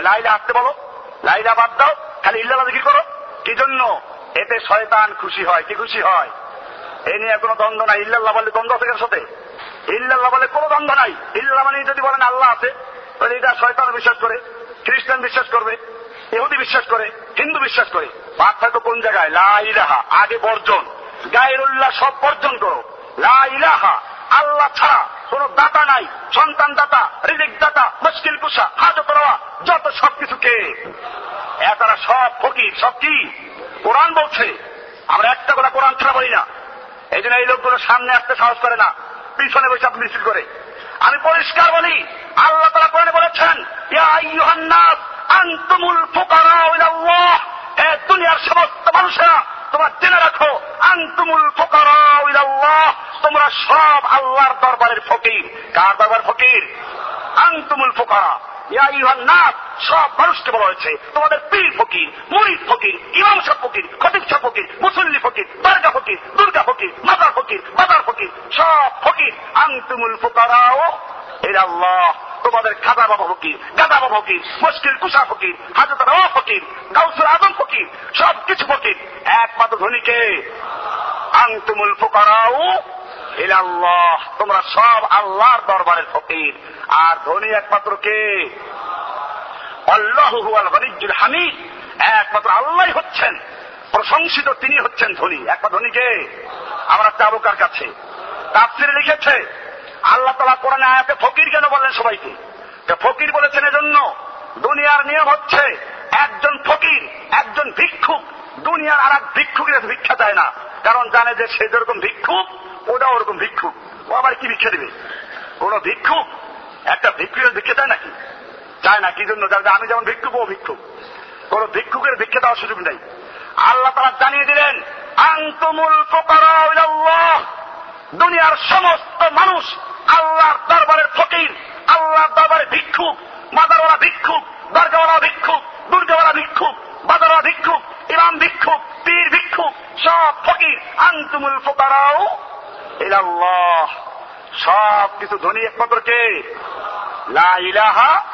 লাইলা আসতে বলো লাইলা বাদ দাও, খালি ইল্লাহ জিকির করো। কি জন্য? এতে শয়তান খুশি হয়। কি খুশি হয়? এ নিয়ে কোনো দ্বন্দ্ব নাই। ইল্লাল্লাহ বলে দ্বন্দ্ব আছে কার সাথে? ইল্লাল্লাহ বলে কোনো দ্বন্দ্ব নাই। ইল্লাহ মানে যদি বলেন আল্লাহ আছে, তাহলে এটা শয়তান বিশ্বাস করে, খ্রিস্টান বিশ্বাস করবে, ইহুদি বিশ্বাস করে, হিন্দু বিশ্বাস করে। পার্থক্য কোন জায়গায়? লা ইলাহা, আগে বর্জন। গায়ের উল্লাহ সব বর্জন করো। লা ইলাহা, আল্লাহ ছাড়া কোন দাতা নাই। সন্তান দাতা রিজিক দাতা মুশকিল কুসা হাজত রওয়া, যত সবকিছুকে এতারা সব ফকির, সব কি? কোরআন বলছে। আমরা একটা কথা কোরআন ছাড়া বলি না। এই জন্য এই লোকগুলো সামনে আসতে সাহস করে না। পিছনে বসে আপনি মিছিল করে। আমি পরিষ্কার বলি, আল্লাহ তারা কোরআনে বলেছেন আনতুমুল ফুকারা এ দুনিয়ার সমস্ত মানুষেরা, তোমার জেনে রাখো, আনতুমুল ফুকারা তোমরা সব আল্লাহর দরবারের ফকির। কার দরবার ফকির? আনতুমুল ফুকারা। সব মানুষকে বলা হয়েছে। তোমাদের পীর ফকির, মুরিদ ফকির, ইমাম সাহ ফকির, খতিব সাহ ফকির, মুসল্লি ফকির দরগা ফকির, দুর্গা ফকির মাদার ফকির, বাজার ফকির, সব ফকির। আনতুমুল ফুকারাও আল্লাহ তোমাদের খাদা বাবা ফকির গাদা বাবা ফকির, মুশকিল কুসা ফকির হাজত রাওয়া ফকির, গাউসুল আজম ফকির সব কিছু ফকির। একমাত্র ধনীকে আনতুমুল ফুকারাও আল্লাহ তোমরা সব আল্লাহর দরবারের ফকির। আর ধনী একমাত্র কে? আল্লাহ হামিদ। একমাত্র আল্লাহ হচ্ছেন। প্রশংসিত তিনি হচ্ছেন ধনী। একমাত্র ধনীকে আমরা যাব কার কাছে। তাফসিরে লিখেছে, আল্লাহ তালা কোরআনে আয়াতে ফকির কেন বললেন সবাইকে? ফকির বলেছেন এজন্য। দুনিয়ার নিয়ম হচ্ছে, একজন ফকির, একজন ভিক্ষুক দুনিয়ার আর এক ভিক্ষুকের ভিক্ষা দেয় না। কারণ জানে যে সে যেরকম ভিক্ষুক ওটা ওরকম ভিক্ষুক। ও আবার কি ভিক্ষা দেবে? কোন ভিক্ষুক? একটা ভিক্ষুকের ভিক্ষা দেয় নাকি? চায় না, কি জন্য? আমি যেমন ভিক্ষুক, ও ভিক্ষুক। কোন ভিক্ষুকের ভিক্ষা দেওয়ার সুযোগ নেই। আল্লাহ তারা জানিয়ে দিলেন, আন্তমুল দুনিয়ার সমস্ত মানুষ আল্লাহর দরবারের ফকির, আল্লাহর দরবারে ভিক্ষুক, মাদারওয়ালা ভিক্ষুক দরগাওয়ালা ভিক্ষুক, দুর্গাওয়ালা ভিক্ষুক। বাজারওয়ালা ভিক্ষুক, ইমাম ভিক্ষুক, পীর ভিক্ষুক, সব ফকির, আন্তুমুল ফোকারাও ইলাল্লাহ। সব কিছু ধনী একমাত্র কে? লা ইলাহা,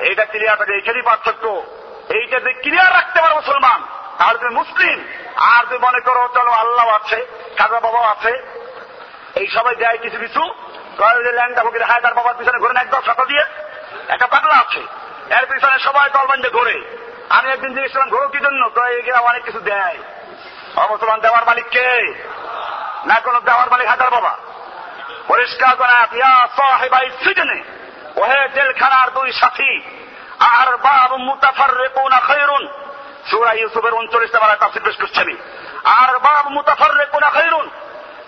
এইটা ক্লিয়ার থাকে, এইখানেই পার্থক্য। এইটা যে ক্লিয়ার রাখতে পারো মুসলমান, তাহলে তুমি মুসলিম। আর তুমি মনে করো, চলো আল্লাহ আছে কাজা বাবা আছে। এই সবাই দেয় কিছু কিছু ল্যাংটা ফকির, হায়দার বাবার পিছনে ঘুরে একদম সাথা দিয়ে, একটা পাগলা আছে। এর পিছনে সবাই দলবান্ধে ঘুরে। আমি একদিন জিজ্ঞেস করলাম ঘোরো কি জন্য? তো এগুলা অনেক কিছু দেয়। মুসলমান দেওয়ার মালিক কে? না, কোন দেওয়ার মালিক, হাজার বাবা। পরিষ্কার করা, ইয়া সাহেবাই ওহে জেলখানার দুই সাথী, আর বাব মুতাফার রেকুনা খৈরুন সুরা ইউসুফের উনচল্লিশ নাম্বার তাফসির পেশ করছি আমি। আর বাব মুতাফার রেকুনা খৈরুন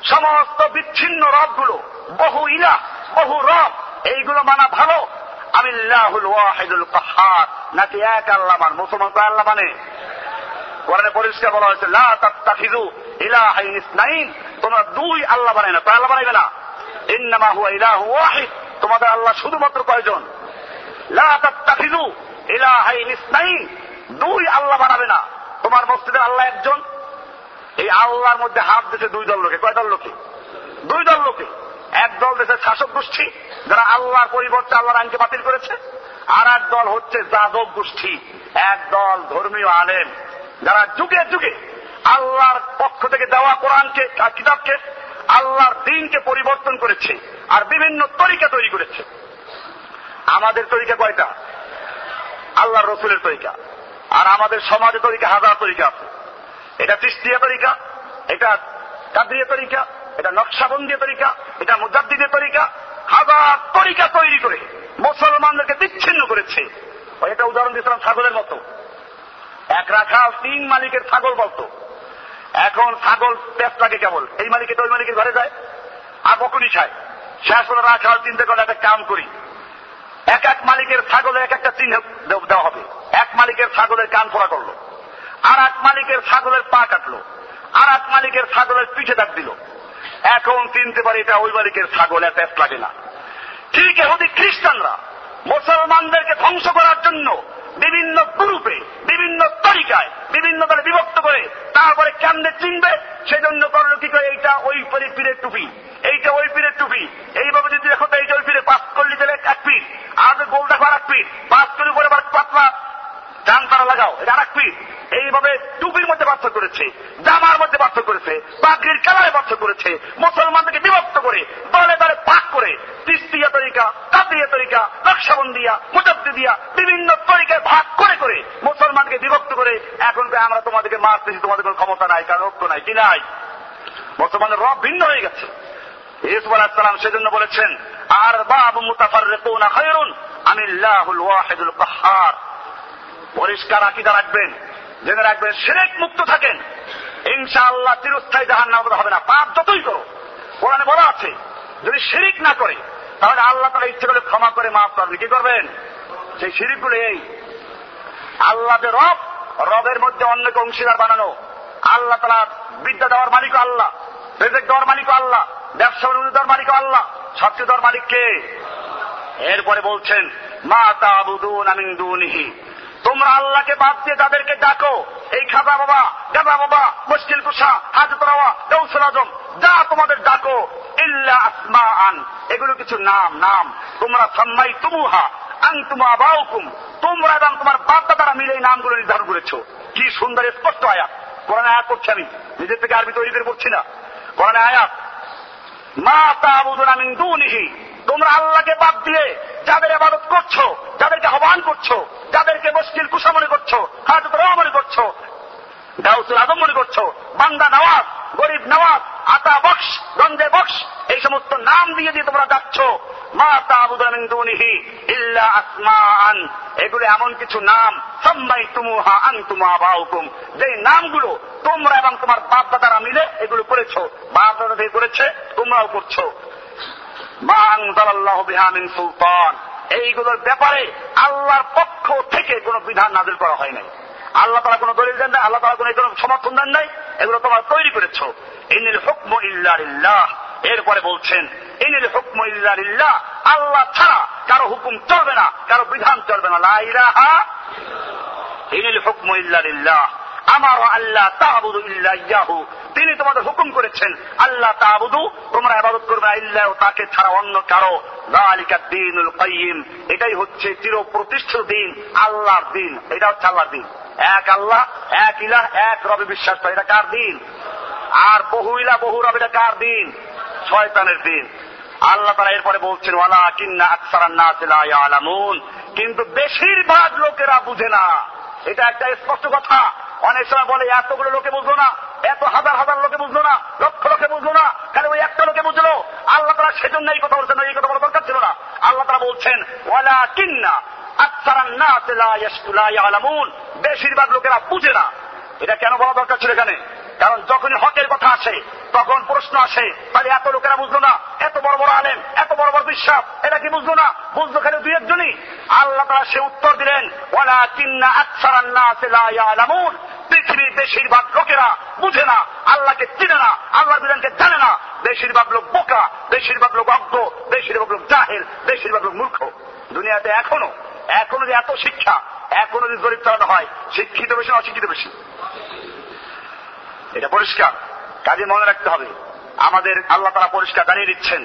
সমস্ত বিচ্ছিন্ন রবগুলো, বহু ইলা বহু রব, এইগুলো মানা ভালো। আমিল্লাহুল ওয়াহিদুল কাহার। নাকি এক আল্লাহ মান মুসলমান তো আল্লাহ মানে কোরআনে পরিষ্কার বলা হয়েছে, লা তাত্তাখিযু ইলাহাইন ইসনাইন তোমরা দুই আল্লাহ বানাই না তো আল্লাহ বানাইবে না। ইন্নামা হুয়া ইলাহু ওয়াহিদ, তোমাদের আল্লাহ শুধুমাত্র কয়জন? লা তাত্তাখিযু ইলাহাইন ইসনাইন দুই আল্লাহ বানাবে না। তোমার মসজিদের আল্লাহ একজন। এই আল্লাহর মধ্যে হাত দিতে দুই দল লোকে। কয় দল লোকে? দুই দল লোকে। এক দল দেশের শাসক গোষ্ঠী, যারা আল্লাহর পরিবর্তে আল্লাহর আইনকে বাতিল করেছে। আর এক দল হচ্ছে যাদব গোষ্ঠী, এক দল ধর্মীয় আলেম, যারা যুগে যুগে আল্লাহর পক্ষ থেকে দেওয়া কোরআনকে কিতাবকে, আল্লাহর দিনকে পরিবর্তন করেছে আর বিভিন্ন তরিকা তৈরি করেছে। আমাদের তরিকা কয়টা? আল্লাহর রসুলের তরিকা। আর আমাদের সমাজে তরিকা, হাজার তরিকা আছে। এটা তিস্তিয়া তরিকা, এটা কাদ্রিয়া তরিকা, এটা নকশাবন্দিয়া তরিকা, এটা মুজাদ্দিদের তরিকা, হাজার তরিকা তৈরি করে মুসলমানদেরকে বিচ্ছিন্ন করেছে। এটা উদাহরণ দিয়েছিলাম ছাগলের মতো। এক রাখাল, তিন মালিকের ছাগল বলতো। এখন ছাগল পেঁচ লাগে কেবল, এই মালিকের ওই মালিকের ঘরে যায়, আর বকুনি খায়। শেষ করে রাখাল চিন্তা করে একটা কাম করি। এক এক মালিকের ছাগলের এক একটা চিহ্ন দেওয়া হবে। এক মালিকের ছাগলের কান ফোড়া করল। আর এক মালিকের ছাগলের পা কাটলো। আর এক মালিকের ছাগলের পিঠে ডাক দিল। এখন চিনতে পারি এটা ওই মালিকের ছাগল এত লাগে না। ঠিক এহুদি খ্রিস্টানরা মুসলমানদেরকে ধ্বংস করার জন্য বিভিন্ন গ্রুপে, বিভিন্ন তরিকায়, বিভিন্ন দলে বিভক্ত করে তারপরে কেমনে চিনবে, সেজন্য করল কি করে এইটা ওই পরে পীরের টুপি, এইটা ওই পীরের টুপি। এইভাবে যদি দেখো তো এইটা ওই পীরে পাঁচ করলি দিলে এক পিঠ আর গোল দেখো আর এক পিঠ পাঁচ করে পরে পাতলা ডান তারা লাগাও, এটা আর পিঠ এইভাবে টুপির মধ্যে পার্থক্য করেছে, জামার মধ্যে পার্থক্য করেছে পাখির কালারে পার্থক্য করেছে, মুসলমানদেরকে বিভক্ত করে দলে দলে পাক করে, তিস্তিয়া তরিকা, কাতিয়া তরিকা, নকশাবন্দিয়া মুজব্দিদিয়া বিভিন্ন তরিকায় ভাগ করে করে মুসলমানকে বিভক্ত করে এখন আমরা তোমাদেরকে মারতেছি, তোমাদের কোনো ক্ষমতা নাই কারণ ঐক্য নাই, কি নাই? মুসলমানের রব ভিন্ন হয়ে গেছে। ইসুফ আলাহিসাম সেজন্য বলেছেন, আর বাবু মুতাফার রেকুনা খয়রুন আমিল্লাহুল ওয়াহিদুল কাহার। পরিষ্কার আকিদা রাখবেন, জেনে রাখবেন, সেরেক মুক্ত থাকেন। ইনশাআল্লাহ চিরস্থায়ী জাহান নাম হবে না। পাপ যতই করো কোরআনে বলা আছে, যদি শিরিক না করে, তাহলে আল্লাহ তারা ইচ্ছে করে ক্ষমা করে মাফ করবে কি করবেন? সেই শিরিকগুলো এই। আল্লাহ যে রব, রবের মধ্যে অন্যকে অংশীদার বানানো। আল্লাহ তারা বিদ্যা দেওয়ার মালিক আল্লাহ, রেজেক দেওয়ার মালিক আল্লাহ, ব্যবসা দেওয়ার মালিক আল্লাহ। সবচেয়ে দেওয়ার মালিক কে? এরপরে বলছেন, মা তাবুদুন আমিন দুনিহি। তোমরা আল্লাহকে বাদ দিয়ে যাদেরকে ডাকো, এই খাজা বাবা, গাজা বাবা, মুশকিল কুসা হাজত রাওয়া গৌসুল আজম, যা তোমাদের ডাকো, ইল্লা আসমা আন এগুলো কিছু নাম নাম, তোমরা সাম্মাই তুমুহা আং তুমা বাউকুম তোমরা এবং তোমার বাপদাদারা মিলে এই নামগুলো নির্ধারণ করেছ। কি সুন্দর স্পষ্ট আয়াত। কোরআনে আয়াত করছি আমি, নিজের থেকে আরবি তৈরি করে করছি না। কোরআনে আয়াত, মা তাবুদুন মিন দুনিহি তোমরা আল্লাহকে বাদ দিয়ে যাদের আবাদত করছ, যাদেরকে আহ্বান করছ, যাদেরকে মুশকিল কুসা মনে করছ হাজত রহা মনে করছ, গাউসুল আজম মনে করছ, বান্দা নওয়াজ, গরিব নওয়াজ, আতা বক্স গঞ্জে বক্স, এই সমস্ত নাম দিয়ে দিয়ে তোমরা যাচ্ছ। মা তাবুদানিহি ইল্লা আসমান এগুলো এমন কিছু নাম সম্মাই তুমুহা আং তুমা বাউকুম যে নামগুলো তোমরা এবং তোমার বাপ দাদারা মিলে এগুলো করেছ বাপ দাদা দিয়ে করেছে, তোমরাও করছ। বিহামিন সুলতান। এইগুলোর ব্যাপারে আল্লাহর পক্ষ থেকে কোনো বিধান নাজিল করা হয় নাই। আল্লাহ তারা কোনো দলিল দেন নাই, আল্লাহ তারা কোনো কোনো সমর্থন দেন নাই, এগুলো তোমার তৈরি করেছ। ইনিল হুকম ইল্লাহ এরপরে বলছেন, ইনিল হুকম ইল্লাহ আল্লাহ ছাড়া কারও হুকুম চলবে না, কারও বিধান চলবে না। লাইলাহা ইনিল হুকম ইল্লাহ আমার আল্লাহ তাহবুদু ইল্লাহু তিনি তোমাদের হুকুম করেছেন, আল্লাহ তাহবুদু তোমরা আবাদত করবে ইল্লাহ তাকে ছাড়া অন্য কারও। দালিকা দিনুল কাইয়িম, এটাই হচ্ছে চির প্রতিষ্ঠিত দিন, আল্লাহর দিন। এটা হচ্ছে আল্লাহর দিন। এক আল্লাহ, এক ইলাহ, এক রবে বিশ্বাস করে, এটা কার দিন? আর বহু ইলা বহু রব, এটা কার দিন? শয়তানের দিন। আল্লাহ তারা এরপরে বলছেন ওয়ালা কিন্না আকসারান্না আলামুন কিন্তু বেশিরভাগ লোকেরা বুঝে না। এটা একটা স্পষ্ট কথা। অনেক সময় বলে, এতগুলো লোকে বুঝলো না, এত হাজার হাজার লোকে বুঝলো না, লক্ষ লোকে বুঝলো না তাহলে ওই একটা লোকে বুঝলো। আল্লাহ তারা সেজন্য এই কথা বলছেন, এই কথা বলা দরকার ছিল না। আল্লাহ তারা বলছেন ওয়ালা কিন্না বেশিরভাগ লোকেরা বুঝে না। এটা কেন বলা দরকার ছিল এখানে? কারণ যখনই হকের কথা আসে, তখন প্রশ্ন আসে, তাহলে এত লোকেরা বুঝলো না? এত বড় বড় আলেম, এত বড় বড় বিশ্বাস এটা কি বুঝলো না? বুঝলো খালি দুই একজনই? আল্লাহ তারা সে উত্তর দিলেন ওলা চিন্না আকসারান্না আলামুন পৃথিবীর বেশিরভাগ লোকেরা বুঝে না, আল্লাহকে চিনে না আল্লাহ বিধানকে জানে না। বেশিরভাগ লোক বোকা, বেশিরভাগ লোক অজ্ঞ, বেশিরভাগ লোক জাহের বেশিরভাগ লোক মূর্খ। দুনিয়াতে এখনও এখনও যে এত শিক্ষা, এখনও যে জরিপ চালানো হয়, শিক্ষিত বেশি, অশিক্ষিত বেশি। এটা পরিষ্কার। কাজে মনে রাখতে হবে, আমাদের আল্লাহ তারা পরিষ্কার জানিয়ে দিচ্ছেন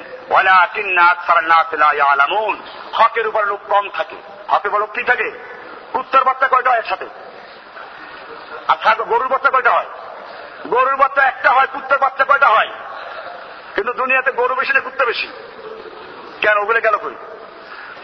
হকের উপর লোক কম থাকে। হকের উপর লোক কি থাকে? উত্তর বাচ্চা কয়টা হয় একসাথে? আচ্ছা গরুর বাচ্চা কয়টা হয়? গরুর বাচ্চা একটা হয়, কুত্তার বাচ্চা কয়টা হয়? কিন্তু দুনিয়াতে গরু বেশি না কুত্তা বেশি? কেন, ওগুলো গেল কই?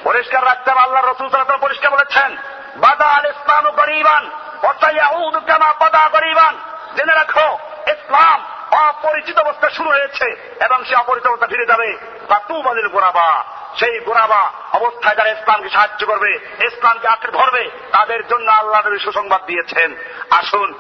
পরিষ্কার রাখতে হবে আল্লাহ রসুল সাল্লাম পরিষ্কার বলেছেন, বাদা আল ইসলাম গরিবান অতাইয়াউদ কামা বাদা গরিবান। জেনে রাখো, ইসলাম অপরিচিত অবস্থা শুরু হয়েছে এবং সে অপরিচিত অবস্থা ফিরে যাবে। বা তু বাদিল গোড়াবা সেই গোড়াবা অবস্থায় যারা ইসলামকে সাহায্য করবে, ইসলামকে আঁকড়ে ধরবে, তাদের জন্য আল্লাহ নবী সুসংবাদ দিয়েছেন। আসুন,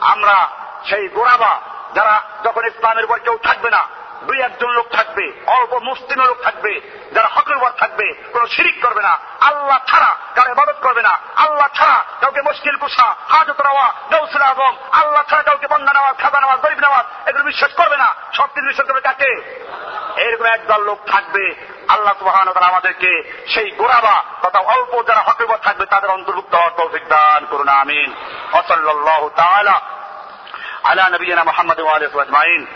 আমরা সেই গোড়াবা যারা যখন ইসলামের উপর কেউ থাকবে না দুই একজন লোক থাকবে অল্প মুসলিম লোক থাকবে যারা হকের উপর থাকবে কোন শিরিক করবে না আল্লাহ ছাড়া কারো ইবাদত করবে না আল্লাহ ছাড়া কাউকে মুশকিল কুসা হাজত রাওয়া গৌসুল আজম আল্লাহ ছাড়া কাউকে বন্ধা নেওয়াজ খাজা নেওয়াজ গরিব নেওয়াজ এগুলো বিশ্বাস করবে না সব কিছু বিশ্বাস করবে কাকে এরকম একদল লোক থাকবে আল্লাহ সুবাহান আমাদেরকে সেই গোড়াবা তথা অল্প যারা হকের উপর থাকবে তাদের অন্তর্ভুক্ত হওয়ার তৌফিক দান করুন আমিন ওসল্লাহ তাআলা على نبينا محمد وآله وأجمعين